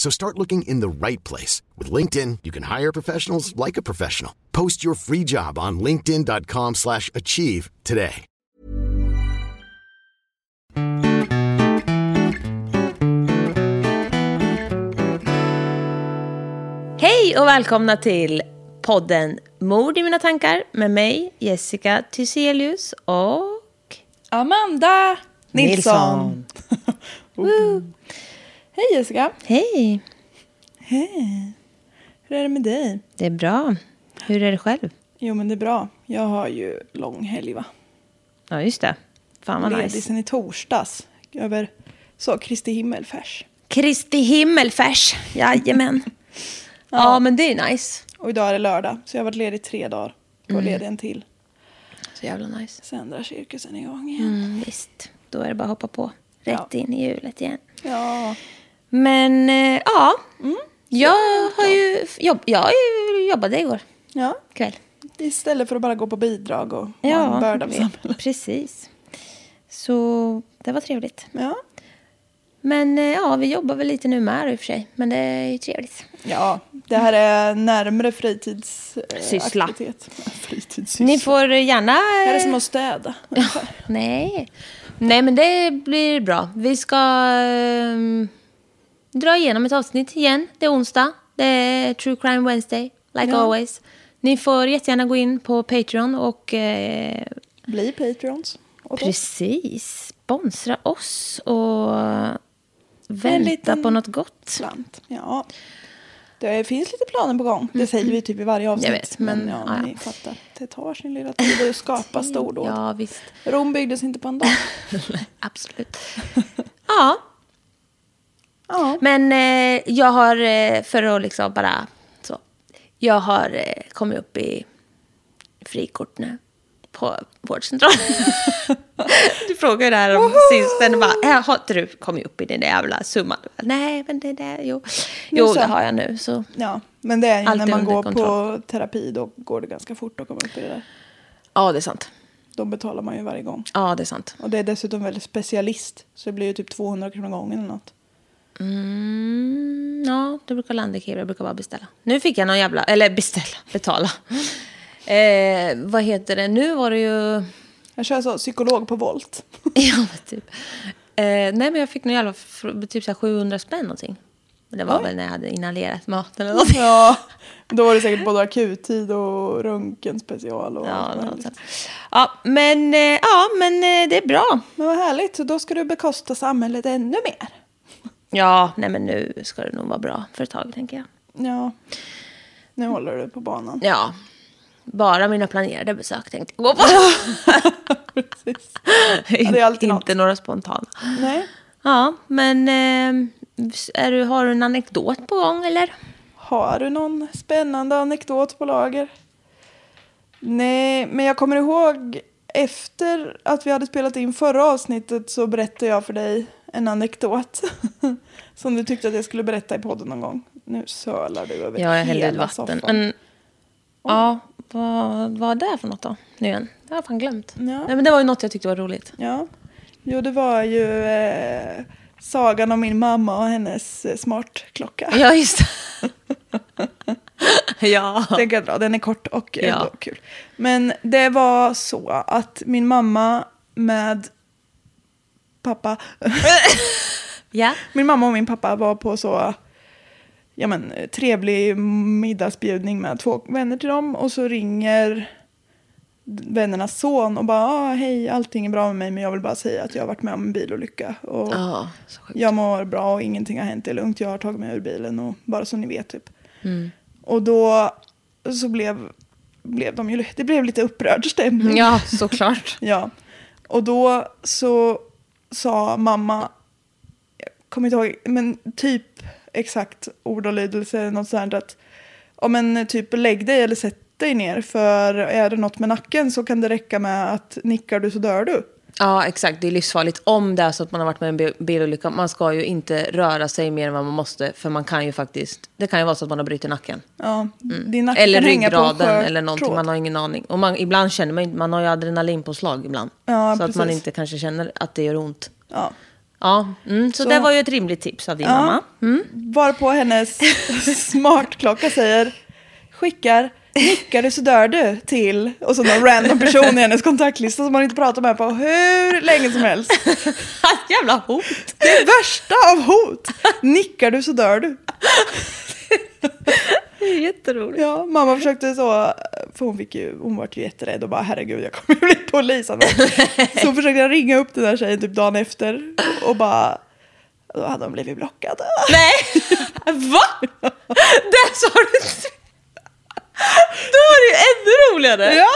So start looking in the right place. With LinkedIn, you can hire professionals like a professional. Post your free job on linkedin.com slash achieve today. Hej och välkomna till podden Mord i mina tankar med mig, Jessica Thyselius och... Amanda Nilsson. Woo. Hej Jessica. Hej, Hur är det med dig? det är bra. Hur är det själv? Jo men det är bra. Jag har ju lång helg va? Ja, just det. Fan vad Ledig nice. sen i torsdags. Över så Kristi himmelfärs. Kristi himmelfärs, jajamän. ja, men det är nice. Och idag är det lördag. Så jag har varit ledig tre dagar. Och Mm. ledig en till. Så jävla nice. Sen drar cirkusen igång igen. Mm, visst, då är det bara att hoppa på. Rätt Ja. in i hjulet igen. Ja. Men eh, ja, Mm. jag har ju jobb, jag jobbade igår ja. kväll. Istället för att bara gå på bidrag och Ja, vara en börda för samhället. precis. Så det var trevligt. Ja. Men eh, ja, vi jobbar väl lite nu med i och för sig. Men det är ju trevligt. ja, det här är närmre fritidsaktivitet. Syssla. Fritidssyssla. Ni får gärna... Det är som att städa. Nej. Nej, men det blir bra. Vi ska ehm, dra igenom ett avsnitt igen. Det är onsdag. Det är True Crime Wednesday, like Ja. always. Ni får jättegärna gå in på Patreon och eh, Bli Patreons. precis sponsra oss och vänta på något gott. slant. Ja. Det finns lite planer på gång. Det säger vi typ i varje avsnitt. Vet, men, ja, ja, ja. ni fattar. Det tar sin lilla tid att skapa stordåd. Ja, visst. Rom byggdes inte på en dag. Absolut. Ja, Ja. men eh, jag har, eh, för att liksom bara så. Jag har eh, kommit upp i frikort nu på vårdcentralen. du frågade ju det här om sist. Bara, "Äh, har inte du kommit upp i den där jävla summan? Nej, men det där, jo. Jo, så. det har jag nu. Så. ja, men det är ju när är man går kontroll. på terapi då går det ganska fort att komma upp i det där. Ja, det är sant. Då betalar man ju varje gång. Ja, det är sant. Och det är dessutom väldigt specialist. Så det blir ju typ 200 kronor gången eller något. Mm, ja, det brukar landa i Jag brukar bara beställa. Nu fick jag någon jävla... Eller beställa, betala. Eh, vad heter det? Nu var det ju... Jag kör så psykolog på Volt. Ja, men typ. Eh, nej, men jag fick någon jävla... Typ så här 700 spänn någonting. Men det var Oj. väl när jag hade inhalerat maten eller någonting. Ja, då var det säkert både akuttid och röntgenspecial. Och Ja, något ja, men, eh, ja, men eh, det är bra. Men vad härligt, då ska du bekosta samhället ännu mer. Ja, nej men nu ska det nog vara bra för ett tag, tänker jag. Ja, nu håller du på banan. Ja, bara mina planerade besök tänkte jag gå på. Precis. Ja, det är alltid något. Inte några spontana. Nej. Ja, men eh, är du, har du en anekdot på gång eller? Har du någon spännande anekdot på lager? Nej, men jag kommer ihåg efter att vi hade spelat in förra avsnittet så berättade jag för dig en anekdot. som du tyckte att jag skulle berätta i podden någon gång. Nu sölar du över Ja, jag ut hela vatten. soffan. Men Ja, vad var det för något då? Nu igen. Det har jag fan glömt. Ja. Nej, men det var ju något jag tyckte var roligt. Ja. Jo, det var ju eh, sagan om min mamma och hennes eh, smartklocka. Ja, just det. ja. Den kan jag dra, den är kort och Ja. ändå kul. Men det var så att min mamma med pappa, ja. min mamma och min pappa var på så ja, men, trevlig middagsbjudning med två vänner till dem och så ringer vännernas son och bara ah, hej allting är bra med mig men jag vill bara säga att jag har varit med om en bilolycka och sjukt. jag mår bra och ingenting har hänt, det är lugnt, jag har tagit mig ur bilen och bara så ni vet typ. Mm. Och då så blev, blev de ju, det blev lite upprörd stämning. Ja, såklart. Ja. Och då så sa mamma, jag kommer inte ihåg, men typ exakt ord och lydelse, något sånt att ja men typ lägg dig eller sätt dig ner för är det något med nacken så kan det räcka med att nickar du så dör du. Ja, exakt. Det är livsfarligt om det är så att man har varit med i en bil- bilolycka. Man ska ju inte röra sig mer än vad man måste. För man kan ju faktiskt... Det kan ju vara så att man har brutit nacken. Ja, din nacke Eller ryggraden eller någonting. tråd. Man har ingen aning. Och man, ibland känner man man har ju adrenalinpåslag ibland. Ja, så att man precis. inte kanske känner att det gör ont. Ja. Ja, mm, så, Så- det var ju ett rimligt tips av din mamma. Mm. Varpå hennes smartklocka säger skickar nickar du så dör du till och så någon random person i hennes kontaktlista som man inte pratar med på hur länge som helst. Jävla hot! Det värsta av hot! Nickar du så dör du. Det är jätteroligt. Ja, mamma försökte så, för hon, fick ju, hon var ju jätterädd och bara herregud jag kommer ju bli polisanmäld. Så hon försökte ringa upp den där tjejen typ dagen efter och bara, då hade hon blivit blockad. Nej! Va? Det sa du inte. Då var det ju ännu roligare. Ja.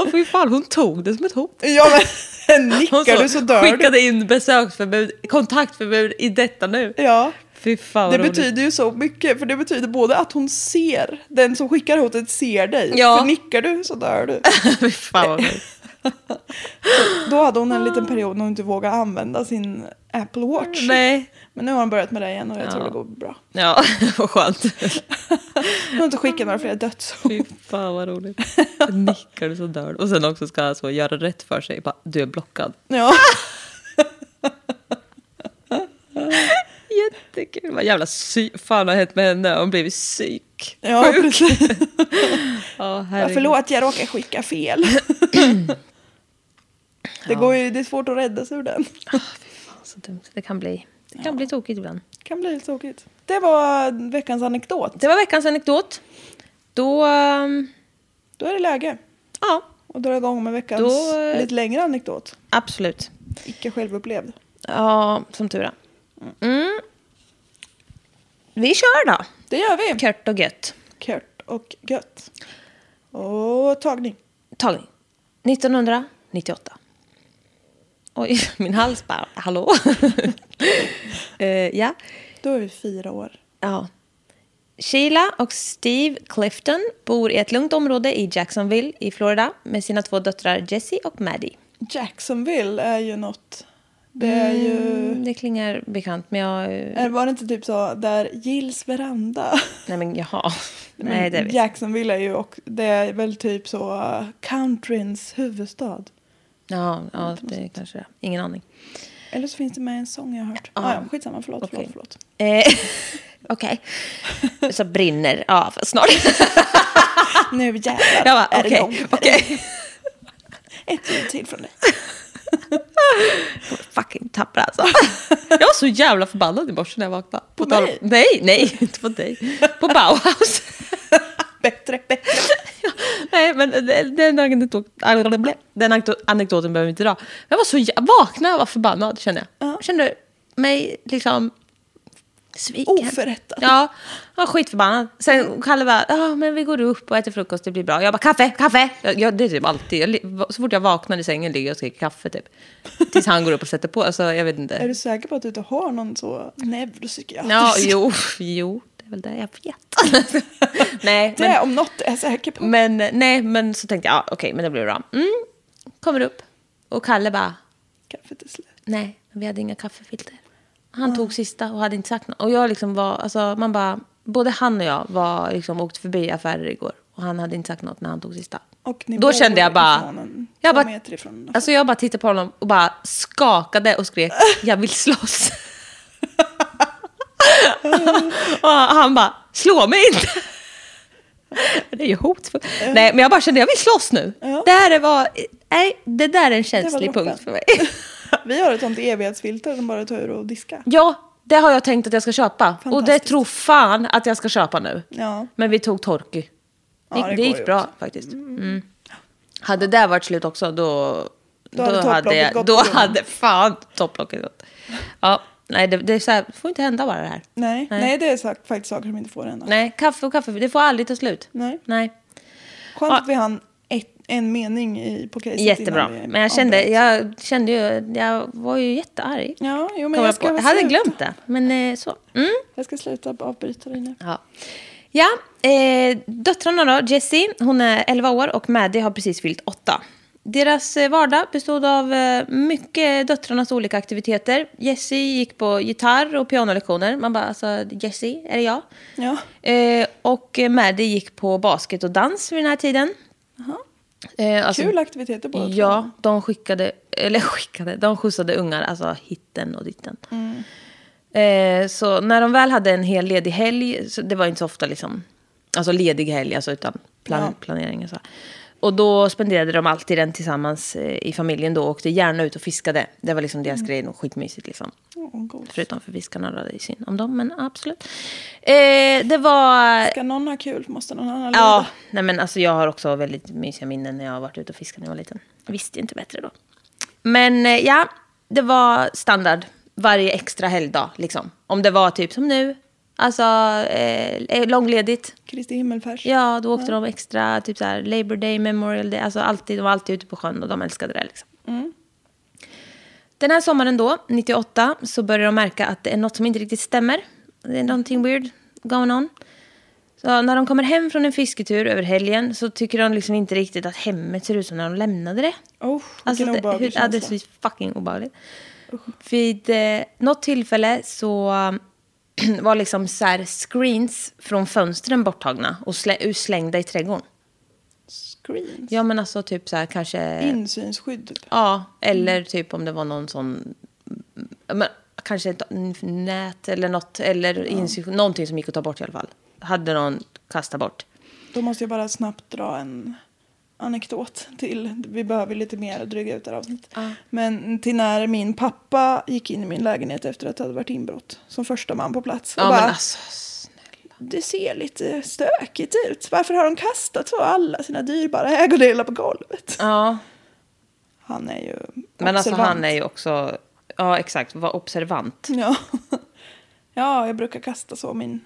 Och fy fan, hon tog det som ett hot. Ja men nickar så du så dör skickade du. in besöksförbud, kontaktförbud i detta nu. Ja. Fy fan Det roligt. betyder ju så mycket, för det betyder både att hon ser, den som skickar hotet ser dig. Ja. För nickar du så dör du. Fy fan vad. Då hade hon en liten period när hon inte vågade använda sin Apple Watch. Nej. Men nu har hon börjat med det igen och jag Ja. tror det går bra. Ja, vad skönt. Hon har inte skickat några fler dödshot. Fy fan vad roligt. Nickar du så dör. Och sen också ska alltså göra rätt för sig. Bara, du är blockad. Ja. Jättekul. Vad jävla sy... fan har hänt med henne? Hon blivit psyk. Ja, Sjuk. precis. Ja, Ja, förlåt, jag råkade skicka fel. Det, går ju, det är svårt att rädda sig ur den. Så dumt. Det kan bli, det kan bli tokigt ibland. kan bli tråkigt. Det var veckans anekdot. Det var veckans anekdot. Då... ehm, Då är det läge Ja, att dra igång med veckans Då, eh, lite längre anekdot. absolut. Icke självupplevd. Ja, som tur är. Mm. Vi kör då. Det gör vi. Kört och gött. Kört och gött. Och tagning. Tagning. 1998. Oj, min hals bara, hallå? Eh, ja. Då är vi fyra år. ja. Sheila och Steve Clifton bor i ett lugnt område i Jacksonville i Florida med sina två döttrar Jessie och Maddie. Jacksonville är ju något. Det är ju... Mm, det klingar bekant, men jag... Är- Var det inte typ så där Gills veranda? Nej, men jaha. Nej, det vet. Jacksonville är ju och det är väl typ så uh, countryns huvudstad. Ja, ja, det kanske det. Ingen aning. Eller så finns det med en sång jag har hört. Ja. Ah, ja, skitsamma, förlåt, Okej. förlåt, förlåt. Eh, Okej. Så brinner av snart. Nu jävlar Jag bara, är det okej, igång. okej. Ett ljud till från dig. Fucking tappar alltså. Jag var så jävla förbannad i morse när jag vaknade. På tal- mig? Nej, nej, inte på dig. På Bauhaus. Bättre, bättre. nej, men den, den, anekdot, den anekdot- anekdoten behöver vi inte dra. Jag var så jä- vaknade och var förbannad kände jag. Ja. Jag kände mig liksom sviken. Oförrättad. Ja, jag var skitförbannad. Sen Kalle bara, ja men vi går upp och äter frukost, det blir bra. Jag bara, kaffe, kaffe! Jag, jag, det är typ alltid, jag, så fort jag vaknar i sängen ligger jag och skriker kaffe typ. Tills han går upp och sätter på, alltså jag vet inte. Är du säker på att du inte har någon så neuropsykiatrisk? Ja, jo, jo, det är väl det jag vet. nej, Det men, om något är jag säker på. men, nej, men så tänkte jag, ja, okej, men det blir bra. Mm, kommer upp. Och Kalle bara, Kaffet är slut. nej, vi hade inga kaffefilter. Han tog sista och hade inte sagt något. Och jag liksom var, alltså man bara, både han och jag var liksom åkt förbi affärer igår. Och han hade inte sagt något när han tog sista. Då kände jag bara- jag bara-. Alltså jag bara tittade på honom och bara skakade och skrek jag vill slåss. Och han bara slå mig inte. Det är ju hotfullt. Nej, men jag bara kände jag vill slåss nu. Ja. Det här var, nej, det där är en känslig punkt för mig. Vi har ett sånt evighetsfilter som bara tar ur och diska. ja, det har jag tänkt att jag ska köpa. Och det tror fan att jag ska köpa nu. Ja. Men vi tog Torky. Ja, Gick, det det, gick bra också. faktiskt. Mm. Hade det varit slut också då... Då hade topplocket jag, Då hade fan topplocket gått. Ja, nej det, det är så här, får inte hända bara det här. Nej, Nej. nej. det är sagt, faktiskt saker som inte får hända. Nej, kaffe och kaffe, det får aldrig ta slut. Nej. Nej. Skönt att vi hann ett, en mening i, på caset Jättebra. vi Men jag kände, jag kände ju, jag var ju jättearg. Ja, jo, men Kom jag, jag, ska väl jag hade glömt det, men eh, så. Mm. Jag ska sluta avbryta dig nu. Ja, ja eh, döttrarna då, Jessie, hon är 11 år och Maddie har precis fyllt 8. Deras eh, vardag bestod av eh, mycket döttrarnas olika aktiviteter. Jessie gick på gitarr och pianolektioner. Man bara, alltså Jessie, är det jag? Ja. Eh, och eh, Maddie gick på basket och dans vid den här tiden. Eh, alltså, Kul aktiviteter båda. Ja, de skickade, eller skickade, de skjutsade ungar, alltså hitten och ditten. Eh, så när de väl hade en hel ledig helg, det var inte så ofta liksom, alltså ledig helg, alltså utan plan, Ja. planering och så. Och då spenderade de alltid den tillsammans eh, i familjen då, och åkte gärna ut och fiskade. Det var liksom deras grej, och skitmysigt liksom. God. Förutom för fiskarna, då, det är synd om dem, men absolut. Eh, det var... Ska någon ha kul måste någon annan Ja, lida. nej men alltså jag har också väldigt mysiga minnen när jag har varit ute och fiskat när jag var liten. Jag visste inte bättre då. Men eh, ja, det var standard varje extra helgdag liksom. Om det var typ som nu, alltså eh, långledigt. Kristi himmelfärs. Ja, då åkte de extra, typ så här Labor Day, Memorial Day, alltså alltid, de var alltid ute på sjön och de älskade det liksom. Den här sommaren då, 98, så började de märka att det är något som inte riktigt stämmer. Det är någonting weird going on. Så när de kommer hem från en fisketur över helgen så tycker de liksom inte riktigt att hemmet ser ut som när de lämnade det. Oh, Alltså, det, hur, ja, det är så fucking obehagligt. Vid eh, något tillfälle så var liksom så här screens från fönstren borttagna och slä, slängda i trädgården. Screens. Ja, men alltså typ så här kanske... Insynsskydd typ. Ja, eller typ om det var någon sån... Men, kanske ett nät eller något. Eller insyn, någonting som gick att ta bort i alla fall. Hade någon kastat bort. Då måste jag bara snabbt dra en anekdot till. Vi behöver lite mer att dryga ut det här avsnittet. Men till när min pappa gick in i min lägenhet efter att det hade varit inbrott. Som första man på plats. Och Ja, bara, alltså... det ser lite stökigt ut. Varför har de kastat så alla sina dyrbara ägodelar på golvet? Ja, Han är ju men alltså observant. han är ju också... Ja, exakt. Var observant. Ja. ja, jag brukar kasta så min...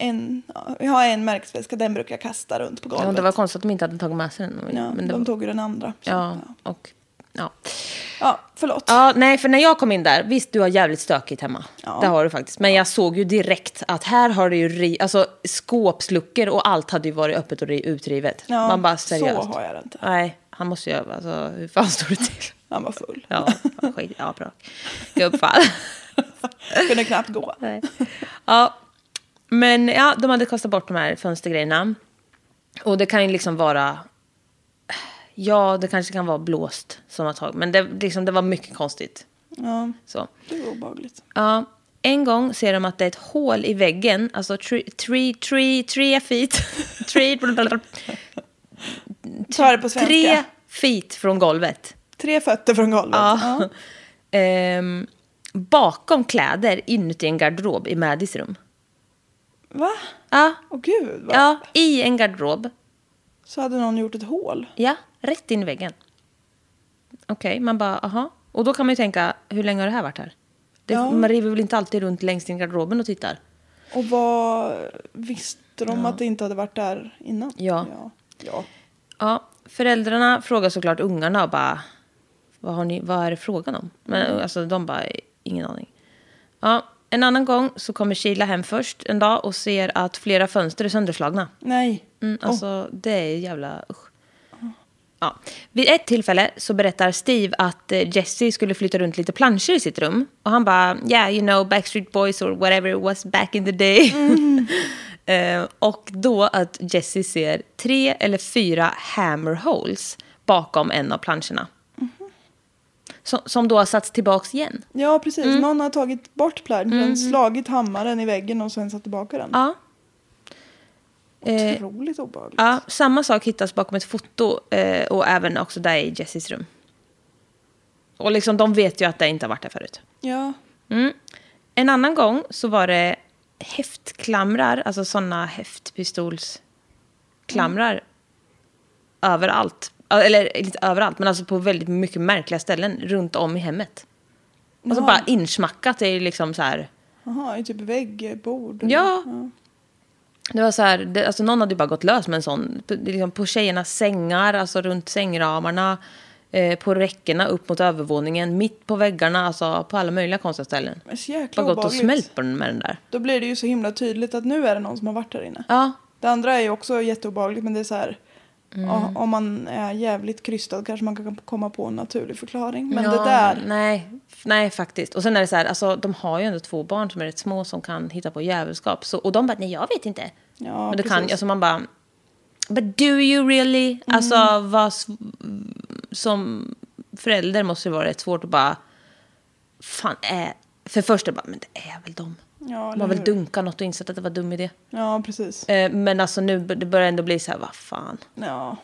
En, ja, jag har en märkesväska, den brukar jag kasta runt på golvet. Ja, det var konstigt att de inte hade tagit med sig den. Ja, men de var, tog ju den andra. Så, ja, ja. och... Ja. ja, förlåt. ja, nej, för när jag kom in där, visst du har jävligt stökigt hemma. Ja. Det har du faktiskt. Men jag såg ju direkt att här har det ju, ri- alltså skåpsluckor och allt hade ju varit öppet och ri- utrivet. Ja, Man bara så seriöst. har jag det inte. Nej, han måste ju, alltså hur fan står det till? Han var full. Ja, skit, ja bra. Gubbfall. Kunde knappt gå. Nej. Ja, men ja, de hade kastat bort de här fönstergrejerna. Och det kan ju liksom vara... Ja, det kanske kan vara blåst som har tagit. Men det, liksom, det var mycket konstigt. Ja, Så. det var obehagligt. Ja, en gång ser de att det är ett hål i väggen. Alltså tre, tre, tre, tre feet. tre, Ta det på svenska. tre Tre, feet från golvet. fötter från golvet. Ja. Ehm, bakom kläder inuti en garderob i Maddies rum. Va? Ja, Åh gud. Va? ja, i en garderob. Så hade någon gjort ett hål. Ja, rätt in i väggen. Okej, man bara, aha. Och då kan man ju tänka, hur länge har det här varit här? Det, Ja. Man river väl inte alltid runt längst in i garderoben och tittar? Och vad visste de att det inte hade varit där innan? Ja. Ja. ja. Ja, föräldrarna frågar såklart ungarna och bara, vad, har ni, vad är det frågan om? Men alltså de bara, ingen aning. Ja, en annan gång så kommer Sheila hem först en dag och ser att flera fönster är sönderslagna. Nej. Mm, alltså det är jävla usch. Ja. Vid ett tillfälle så berättar Steve att eh, Jesse skulle flytta runt lite planscher i sitt rum. Och han bara, yeah you know Backstreet Boys or whatever it was back in the day. Eh, och då att Jesse ser tre eller fyra hammer holes bakom en av planscherna. Som, som då har satts tillbaks igen. Ja, precis. Mm. Någon har tagit bort planschen, slagit hammaren i väggen och sen satt tillbaka den. Ja. Eh, Otroligt obehagligt. ja, samma sak hittas bakom ett foto eh, och även också där i Jessys rum. Och liksom de vet ju att det inte har varit där förut. Ja. Mm. En annan gång så var det häftklamrar, alltså sådana häftpistolsklamrar överallt. Eller inte överallt, men alltså på väldigt mycket märkliga ställen runt om i hemmet. Alltså Jaha. bara insmackat, är liksom så här... Jaha, i typ vägg, bord. Ja. Det var så här, det, alltså någon hade ju bara gått lös med en sån. På, liksom på tjejernas sängar, alltså runt sängramarna. Eh, på räckena upp mot övervåningen, mitt på väggarna, alltså på alla möjliga konstiga ställen. Men så jäkla Bara gått och obehagligt. smält på den med den där. Då blir det ju så himla tydligt att nu är det någon som har varit där inne. Ja, Det andra är ju också jätteobehagligt men det är så här. Mm. Om man är jävligt krystad kanske man kan komma på en naturlig förklaring. Men ja, det där. Nej, nej, faktiskt. Och sen är det så här, alltså, de har ju ändå två barn som är rätt små som kan hitta på djävulskap. Så, och de bara, nej jag vet inte. Ja, Men det kan, alltså man bara, but do you really? Alltså vad, som förälder måste det vara rätt svårt att bara, fan är, för först är det bara, men det är väl de. Ja, väl hur? dunkat något och insett att det var dum idé. Ja, precis. Eh, men alltså nu det börjar ändå bli så här, vad fan. Ja.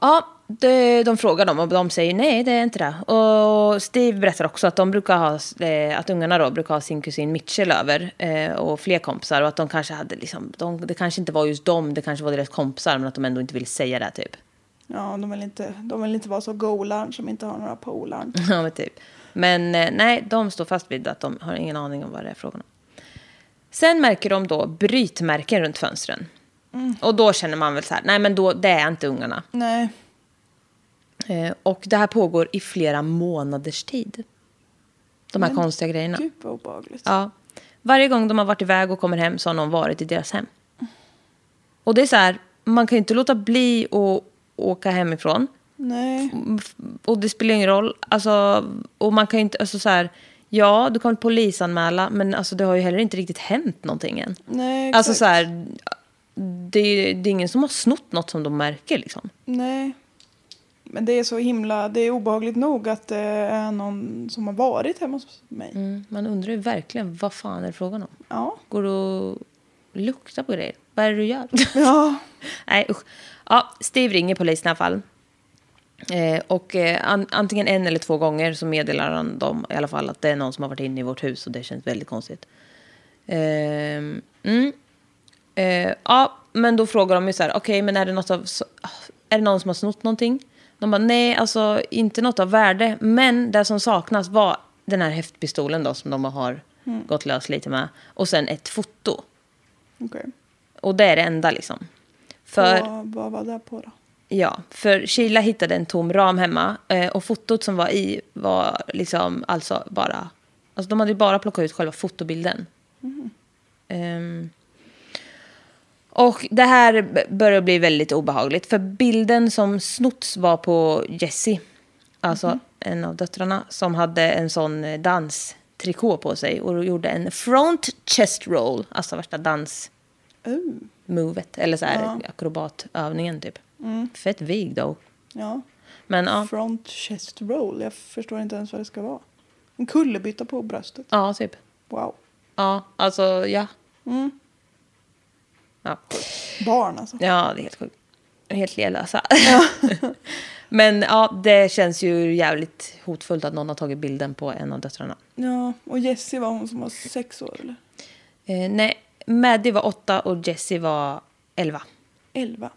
Ja, det, de frågar dem och de säger nej, det är inte det. Och Steve berättar också att de brukar ha, eh, att ungarna då brukar ha sin kusin Mitchell över eh, och fler kompisar och att de kanske hade liksom, de, det kanske inte var just dem, det kanske var deras kompisar men att de ändå inte vill säga det typ. Ja, de vill inte, de vill inte vara så golarn som inte har några polarn. Ja, men typ. Men eh, nej, de står fast vid att de har ingen aning om vad det är frågan om. Sen märker de då brytmärken runt fönstren. Och då känner man väl så här, nej men då, det är inte ungarna. Nej. Eh, och det här pågår i flera månaders tid. De här konstiga grejerna. Gud vad obehagligt. Ja. Varje gång de har varit iväg och kommer hem så har någon varit i deras hem. Och det är så här, man kan ju inte låta bli att åka hemifrån. Nej. Och det spelar ingen roll. Alltså, och man kan ju inte, alltså så här, ja du kan polisanmäla men alltså det har ju heller inte riktigt hänt någonting än. Nej, exakt. Alltså så här, det, är- det är ingen som har snott något som de märker liksom. Nej. Men det är så himla, det är obehagligt nog att det är någon som har varit hemma hos mig. Mm, man undrar ju verkligen vad fan är det frågan om. Ja. Går du och luktar på grejer? Vad är det du gör? Ja. Nej usch. Ja, Steve ringer polisen i alla fall. Eh, och eh, an, antingen en eller två gånger så meddelar han dem i alla fall att det är någon som har varit inne i vårt hus och det känns väldigt konstigt. Ehm, mm. Eh, ja, men då frågar de ju så här, okej, men är det något av, är det någon som har snott någonting? De bara, nej, alltså inte något av värde, men det som saknas var den här häftpistolen då som de har gått lös lite med. Och sen ett foto. Okej. Och det är det enda liksom. För, Vad, vad var det på då? Ja, för Sheila hittade en tom ram hemma eh, och fotot som var i var liksom alltså bara... Alltså de hade ju bara plockat ut själva fotobilden. Ehm, och det här börjar bli väldigt obehagligt. För bilden som snotts var på Jessie. Alltså en av döttrarna. Som hade en sån eh, danstrikå på sig. Och gjorde en front chest roll. Alltså värsta dans Uh, movet. Eller så här Ja. akrobatövningen typ. Fett vig då. ja. Men ja, Front chest roll. Jag förstår inte ens vad det ska vara. En kullerbytta på bröstet. ja typ. Wow. Ja, alltså ja. Mm. Ja, Barn alltså. ja det är helt sjukt. Helt lelösa. Men ja, det känns ju jävligt hotfullt att någon har tagit bilden på en av döttrarna. Ja, och Jessie var hon som var sex år eller? Eh, nej, Maddie var åtta och Jessie var elva. Elva.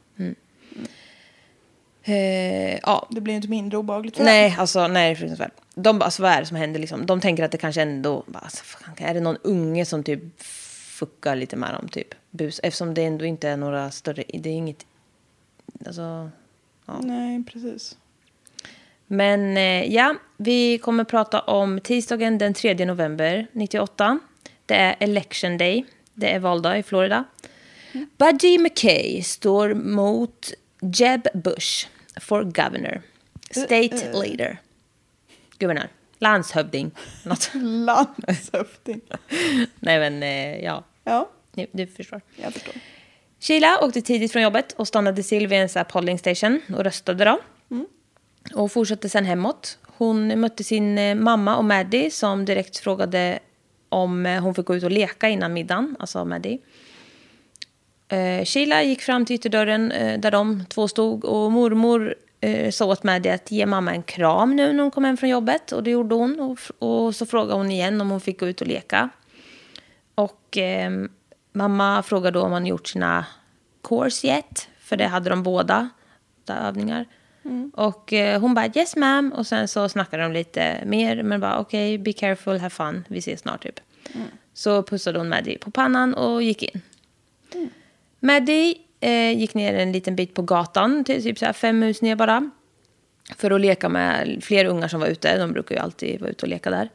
Eh, ja, Det blir inte mindre obehagligt för Nej, alltså nej, fruktansvärt. De bara, alltså, vad är det som händer liksom? De tänker att det kanske ändå, bara, alltså, fan, är det någon unge som typ fuckar lite med dem, typ? Bus, eftersom det ändå inte är några större, det är inget, alltså. dem. Nej, precis. Men eh, ja, vi kommer prata om tisdagen den 3 november 98. Det är election day, det är valdag i Florida. Budgie McKay står mot Jeb Bush for governor, state leader. Guvernör. Landshövding. Något. Landshövding. Nej men eh, ja, Ja, du, du förstår. jag förstår. Sheila åkte tidigt från jobbet och stannade till vid en polling station och röstade då. Och fortsatte sen hemåt. Hon mötte sin eh, mamma och Maddie som direkt frågade om eh, hon fick gå ut och leka innan middagen, alltså Maddie. Eh, Sheila gick fram till ytterdörren eh, där de två stod och mormor eh, sa åt Maddie att ge mamma en kram nu när hon kom hem från jobbet. Och det gjorde hon. Och, och så frågade hon igen om hon fick gå ut och leka. Och eh, mamma frågade då om han gjort sina course yet. För det hade de båda, där övningar. Och eh, hon bara yes ma'am. Och sen så snackade de lite mer. Men bara okej, be careful, have fun. Vi ses snart typ. Så pussade hon Maddie på pannan och gick in. Maddie eh, gick ner en liten bit på gatan, till typ så här fem hus ner bara. För att leka med fler ungar som var ute. De brukar ju alltid vara ute och leka där.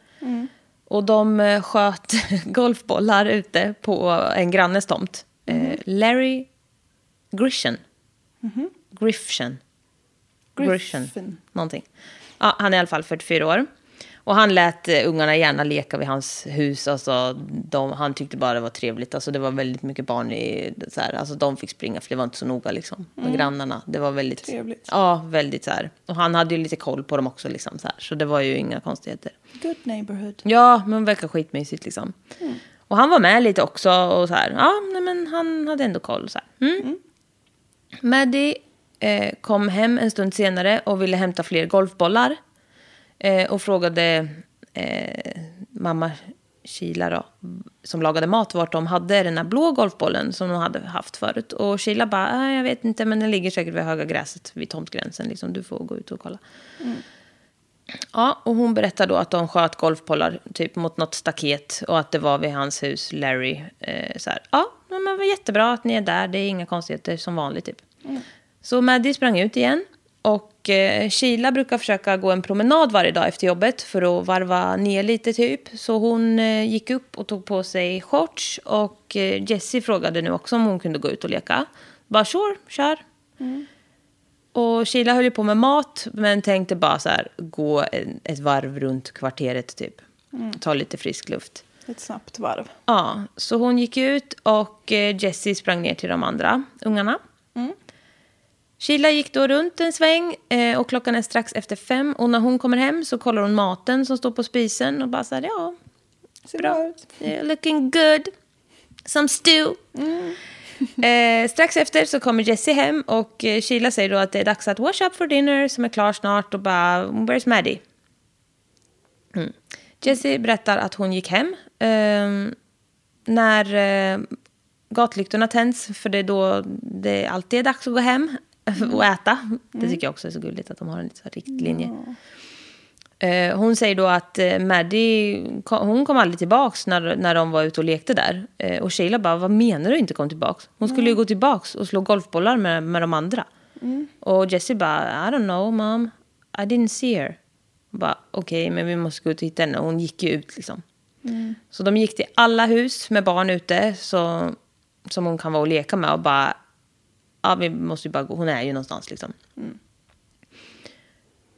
Och de eh, sköt golfbollar ute på en grannes tomt. Eh, Larry Grishen. Griffchen. Grishen. Griffin. Någonting. Ja, han är i alla fall 44 år. Och han lät eh, ungarna gärna leka vid hans hus. Alltså, de, han tyckte bara det var trevligt. Alltså, det var väldigt mycket barn i... Så här, alltså, de fick springa för det var inte så noga liksom, med grannarna. Det var väldigt... Trevligt. Ja, väldigt så här. Och han hade ju lite koll på dem också. Liksom, så, här, så det var ju inga konstigheter. Good neighborhood. Ja, men verkar skitmysigt liksom. Och han var med lite också och så här. Ja, nej, men han hade ändå koll så här. Mm. Maddie eh, kom hem en stund senare och ville hämta fler golfbollar. Eh, och frågade eh, mamma Sheila då, som lagade mat, vart de hade den här blå golfbollen som de hade haft förut. Och Sheila bara, ah, jag vet inte, men den ligger säkert vid höga gräset vid tomtgränsen. Liksom, du får gå ut och kolla. Ja, och hon berättar då att de sköt golfbollar typ mot något staket och att det var vid hans hus, Larry. Eh, så här, ja, men det var jättebra att ni är där, det är inga konstigheter som vanligt typ. Så Maddie sprang ut igen och eh, Sheila brukar försöka gå en promenad varje dag efter jobbet för att varva ner lite typ. Så hon eh, gick upp och tog på sig shorts och eh, Jessie frågade nu också om hon kunde gå ut och leka. Bara sure, kör. Och Sheila höll ju på med mat, men tänkte bara så här, gå en, ett varv runt kvarteret typ. Ta lite frisk luft. Ett snabbt varv. Ja, så hon gick ut och eh, Jessie sprang ner till de andra ungarna. Sheila gick då runt en sväng eh, och klockan är strax efter fem. Och när hon kommer hem så kollar hon maten som står på spisen och bara så här, ja, Ser Bra. ut. Eh, Looking good. Some stew. eh, strax efter så kommer Jessie hem och eh, Sheila säger då att det är dags att wash up for dinner som är klar snart och bara Where's Maddie? Mm. Jessie berättar att hon gick hem ehm, när eh, gatlyktorna tänds för det är då det alltid är dags att gå hem och äta. Det tycker jag också är så gulligt att de har en liten riktlinje. Eh, hon säger då att eh, Maddie, hon kom aldrig tillbaks när, när de var ute och lekte där. Eh, och Sheila bara, vad menar du inte kom tillbaks? Hon skulle ju gå tillbaks och slå golfbollar med, med de andra. Och Jessie bara, I don't know mom, I didn't see her. Hon bara, okej men vi måste gå ut och hitta henne. Och hon gick ju ut liksom. Så de gick till alla hus med barn ute så, som hon kan vara och leka med och bara, ja vi måste ju bara gå, hon är ju någonstans liksom.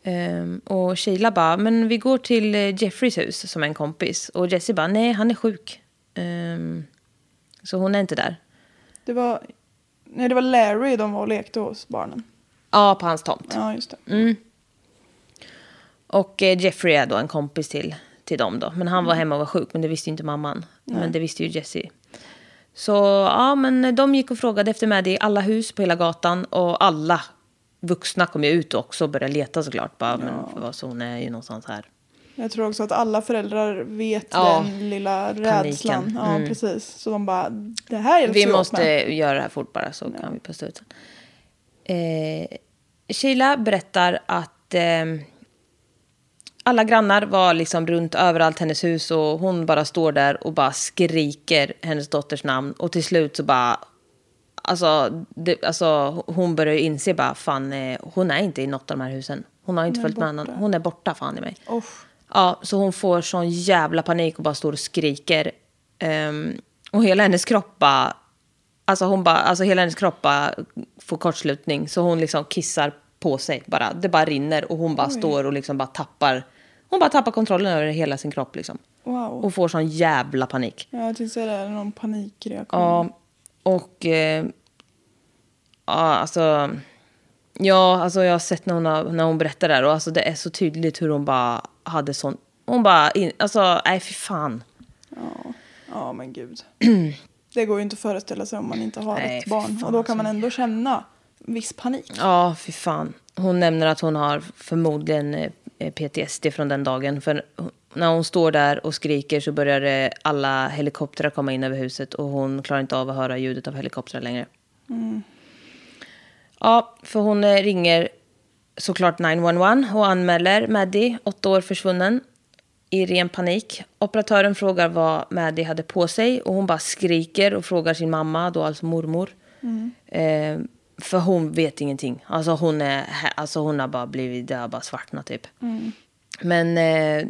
Ehm, och Sheila bara, men vi går till eh, Jeffreys hus som en kompis. Och Jessie bara, nej han är sjuk. Ehm, så hon är inte där. Det var, nej, det var Larry de var och lekte hos barnen. Ja, på hans tomt. Ja, just det. Mm. Och eh, Jeffrey är då en kompis till, till dem då. Men han var hemma och var sjuk, men det visste ju inte mamman. Men det visste ju Jessie. Så ja, men de gick och frågade efter Maddie i alla hus på hela gatan. Och alla vuxna kom ju ut och också började leta såklart. Bara, men vad, så hon är ju någonstans här. Jag tror också att alla föräldrar vet Ja, den lilla paniken. rädslan. Ja, Mm. precis. Så de bara, det här hjälps Vi måste med. göra det här fort bara så kan vi pusta ut sen. Eh, Sheila berättar att eh, alla grannar var liksom runt överallt hennes hus och hon bara står där och bara skriker hennes dotters namn och till slut så bara Alltså, det, alltså hon börjar inse bara fan eh, hon är inte i något av de här husen. Hon har inte följt med någon. Hon är borta fan i mig. Uff. Ja, så hon får sån jävla panik och bara står och skriker. Ehm, och hela hennes kropp bara... Alltså, hon bara, alltså hela hennes kropp bara får kortslutning. Så hon liksom kissar på sig bara. Det bara rinner och hon bara står och liksom bara tappar... Hon bara tappar kontrollen över hela sin kropp liksom. Wow. Och får sån jävla panik. Ja, jag tänkte säga det, är någon panikreaktion. Ja, och... Eh, ja, alltså... Ja, alltså jag har sett när hon, har, när hon berättar det här och alltså det är så tydligt hur hon bara hade sån... Hon bara... In, alltså, nej fy fan. Ja, men gud. det går ju inte att föreställa sig om man inte har Nej, ett barn. fan, Och då kan man alltså. ändå känna viss panik. Ja, fy fan. Hon nämner att hon har förmodligen eh, PTSD från den dagen. För när hon står där och skriker så börjar eh, alla helikoptrar komma in över huset och hon klarar inte av att höra ljudet av helikoptrar längre. Ja, för hon eh, ringer såklart 911 och anmäler Maddie, åtta år försvunnen, i ren panik. Operatören frågar vad Maddie hade på sig och hon bara skriker och frågar sin mamma, då alltså mormor. Eh, för hon vet ingenting. Alltså hon, är, alltså hon har bara blivit, det har bara svartnat typ. Men eh,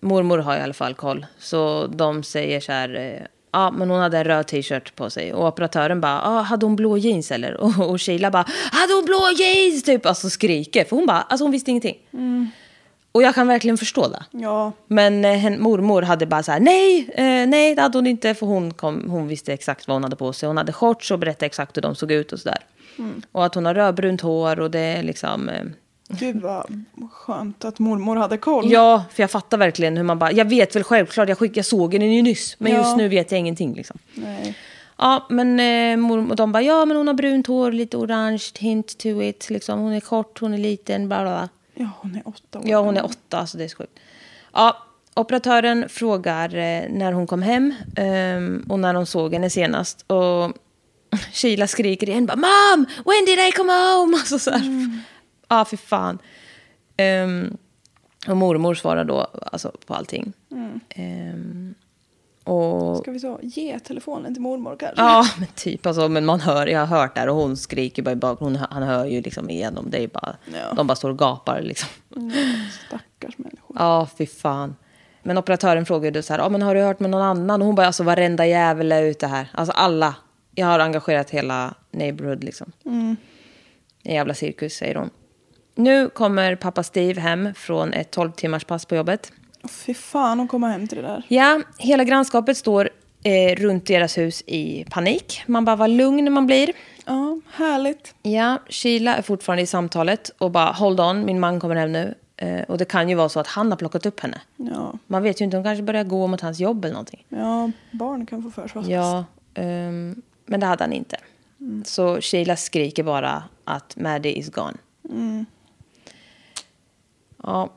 mormor har i alla fall koll. Så de säger så här, eh, ja men hon hade en röd t-shirt på sig. Och operatören bara, ah, hade hon blå jeans eller? Och, och Sheila bara, hade hon blå jeans? Typ, alltså skriker. För hon bara, alltså hon visste ingenting. Och jag kan verkligen förstå det. Ja, Men eh, mormor hade bara så här, nej, eh, nej det hade hon inte. För hon, kom, hon visste exakt vad hon hade på sig. Hon hade shorts och berättade exakt hur de såg ut och sådär. Och att hon har rödbrunt hår och det är liksom... Eh, gud vad skönt att mormor hade koll. Ja, för jag fattar verkligen hur man bara... Jag vet väl självklart, jag, skick, jag såg den ju nyss. Men Ja. just nu vet jag ingenting liksom. Nej. Ja, men eh, mor, och de bara, ja men hon har brunt hår, lite orange, hint to it. Liksom. Hon är kort, hon är liten, bla bla bla. Ja, hon är åtta år Ja, hon är åtta, så det är så sjukt. Ja, operatören frågar eh, när hon kom hem ehm, och när hon såg henne senast. Och Sheila skriker igen bara Mom, when did I come home? Alltså så här. Ja, för fan. Ehm, och mormor svarar då alltså, på allting. Ehm, och... Ska vi så ge telefonen till mormor kanske? Ja, men typ. Alltså, men man hör, jag har hört där och hon skriker bara i bakgrunden. Han hör ju liksom igenom. Det är bara, Ja. De bara står och gapar liksom. Stackars människor. Ja, fy fan. Men operatören frågade så här, ja, men har du hört med någon annan? Och hon bara, alltså varenda jävel är ute här. Alltså alla. Jag har engagerat hela neighborhood liksom. En jävla cirkus, säger hon. Nu kommer pappa Steve hem från ett 12 timmars pass på jobbet. Fy fan att komma hem till det där. Ja, hela grannskapet står eh, runt deras hus i panik. Man bara, vad lugn man blir. Ja, härligt. Ja, Sheila är fortfarande i samtalet och bara, hold on, min man kommer hem nu. Eh, och det kan ju vara så att han har plockat upp henne. Ja, Man vet ju inte, hon kanske börjar gå mot hans jobb eller någonting. ja barn kan få för sig Ja, ehm, men det hade han inte. Så Sheila skriker bara att Maddie is gone. Ja,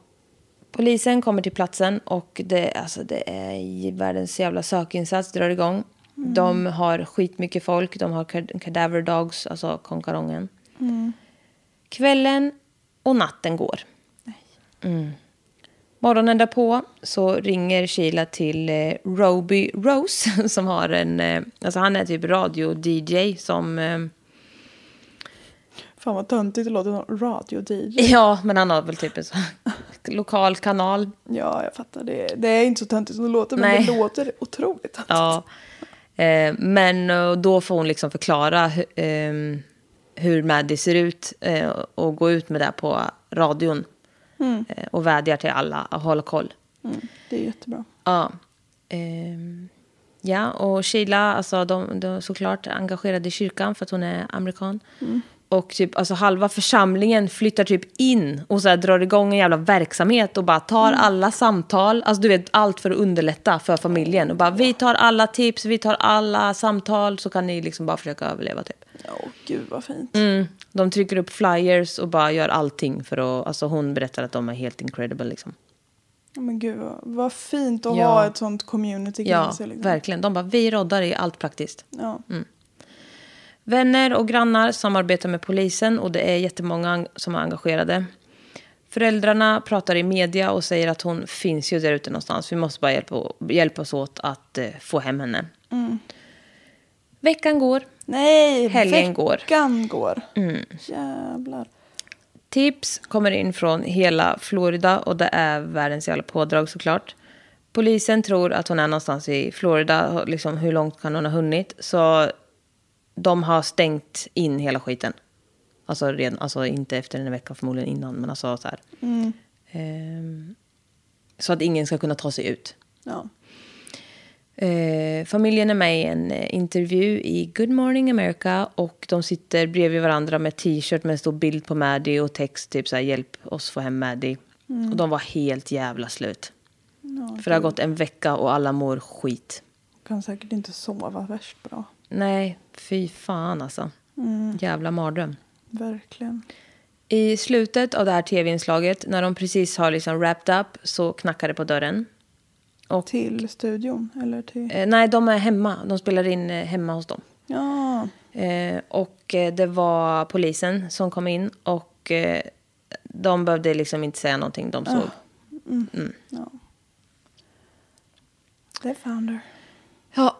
polisen kommer till platsen och det, alltså det är världens jävla sökinsats drar igång. De har skitmycket folk, de har cadaver dogs, alltså konkarongen. Kvällen och natten går. Mm. Morgonen därpå så ringer Sheila till eh, Roby Rose som har en, eh, alltså han är typ radio-DJ som, eh, Fan vad töntigt det låter radio-DJ. ja men han har väl typ en sån lokal kanal. Ja, jag fattar. Det, det är inte så töntigt som det låter, men Nej. det låter otroligt töntigt. Ja. Men då får hon liksom förklara hu- hur Maddie ser ut och gå ut med det på radion. Eh, och vädjar till alla att hålla koll. Det är jättebra. Ja. Ehm, ja, och Sheila, alltså de, de såklart engagerade i kyrkan för att hon är amerikan. Och typ, alltså halva församlingen flyttar typ in och så här drar igång en jävla verksamhet och bara tar alla samtal. Alltså du vet, allt för att underlätta för familjen. Och bara, vi tar alla tips, vi tar alla samtal så kan ni liksom bara försöka överleva typ. Ja, gud vad fint. Mm. De trycker upp flyers och bara gör allting för att, alltså hon berättar att de är helt incredible liksom. Ja, Men gud vad, vad fint att Ja. ha ett sånt community kring Ja, sig. Liksom. verkligen. De bara, vi roddar i allt praktiskt. Ja. Vänner och grannar samarbetar med polisen och det är jättemånga som är engagerade. Föräldrarna pratar i media och säger att hon finns ju där ute någonstans. Vi måste bara hjälpa, hjälpa oss åt att eh, få hem henne. Veckan går. Nej, Helgen går. Mm. veckan går. Jävlar. Tips kommer in från hela Florida och det är världens jävla pådrag såklart. Polisen tror att hon är någonstans i Florida. Liksom, hur långt kan hon ha hunnit? Så de har stängt in hela skiten. Alltså, redan, alltså inte efter en vecka förmodligen innan, men alltså så här. Ehm, Så att ingen ska kunna ta sig ut. Ja. Eh, familjen är med i en eh, intervju i Good Morning America och de sitter bredvid varandra med t-shirt med en stor bild på Maddie och text typ så här, hjälp oss få hem Maddie. Och de var helt jävla slut. För det har gått en vecka och alla mår skit. Kan säkert inte sova värst bra. Nej, fy fan alltså. Jävla mardröm. Verkligen. I slutet av det här tv-inslaget, när de precis har liksom wrapped up, så knackar det på dörren. Till studion? Eller till... Eh, nej, de är hemma. De spelar in eh, hemma hos dem. Ja. Eh, och eh, det var polisen som kom in och eh, de behövde liksom inte säga någonting. De såg. Det är Founder. Ja,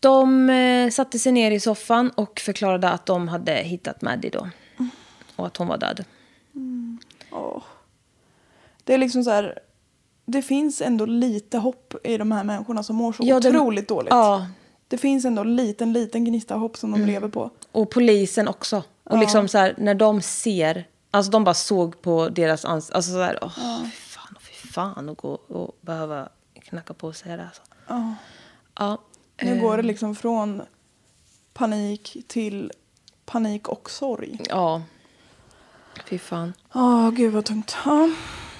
de eh, satte sig ner i soffan och förklarade att de hade hittat Maddie då. Och att hon var död. Åh. Det är liksom så här. Det finns ändå lite hopp i de här människorna som mår så Ja, otroligt dåligt. Ja, Det finns ändå en liten, liten gnista hopp som de lever på. och polisen också. Och liksom så här, när de ser, alltså de bara såg på deras ansikten, alltså så här, åh, fy fan, och fy fan, och gå och behöva knacka på sig det alltså. Ja. Nu går det liksom från panik till panik och sorg. Ja. Fy fan. Ja, gud vad tungt. Ja.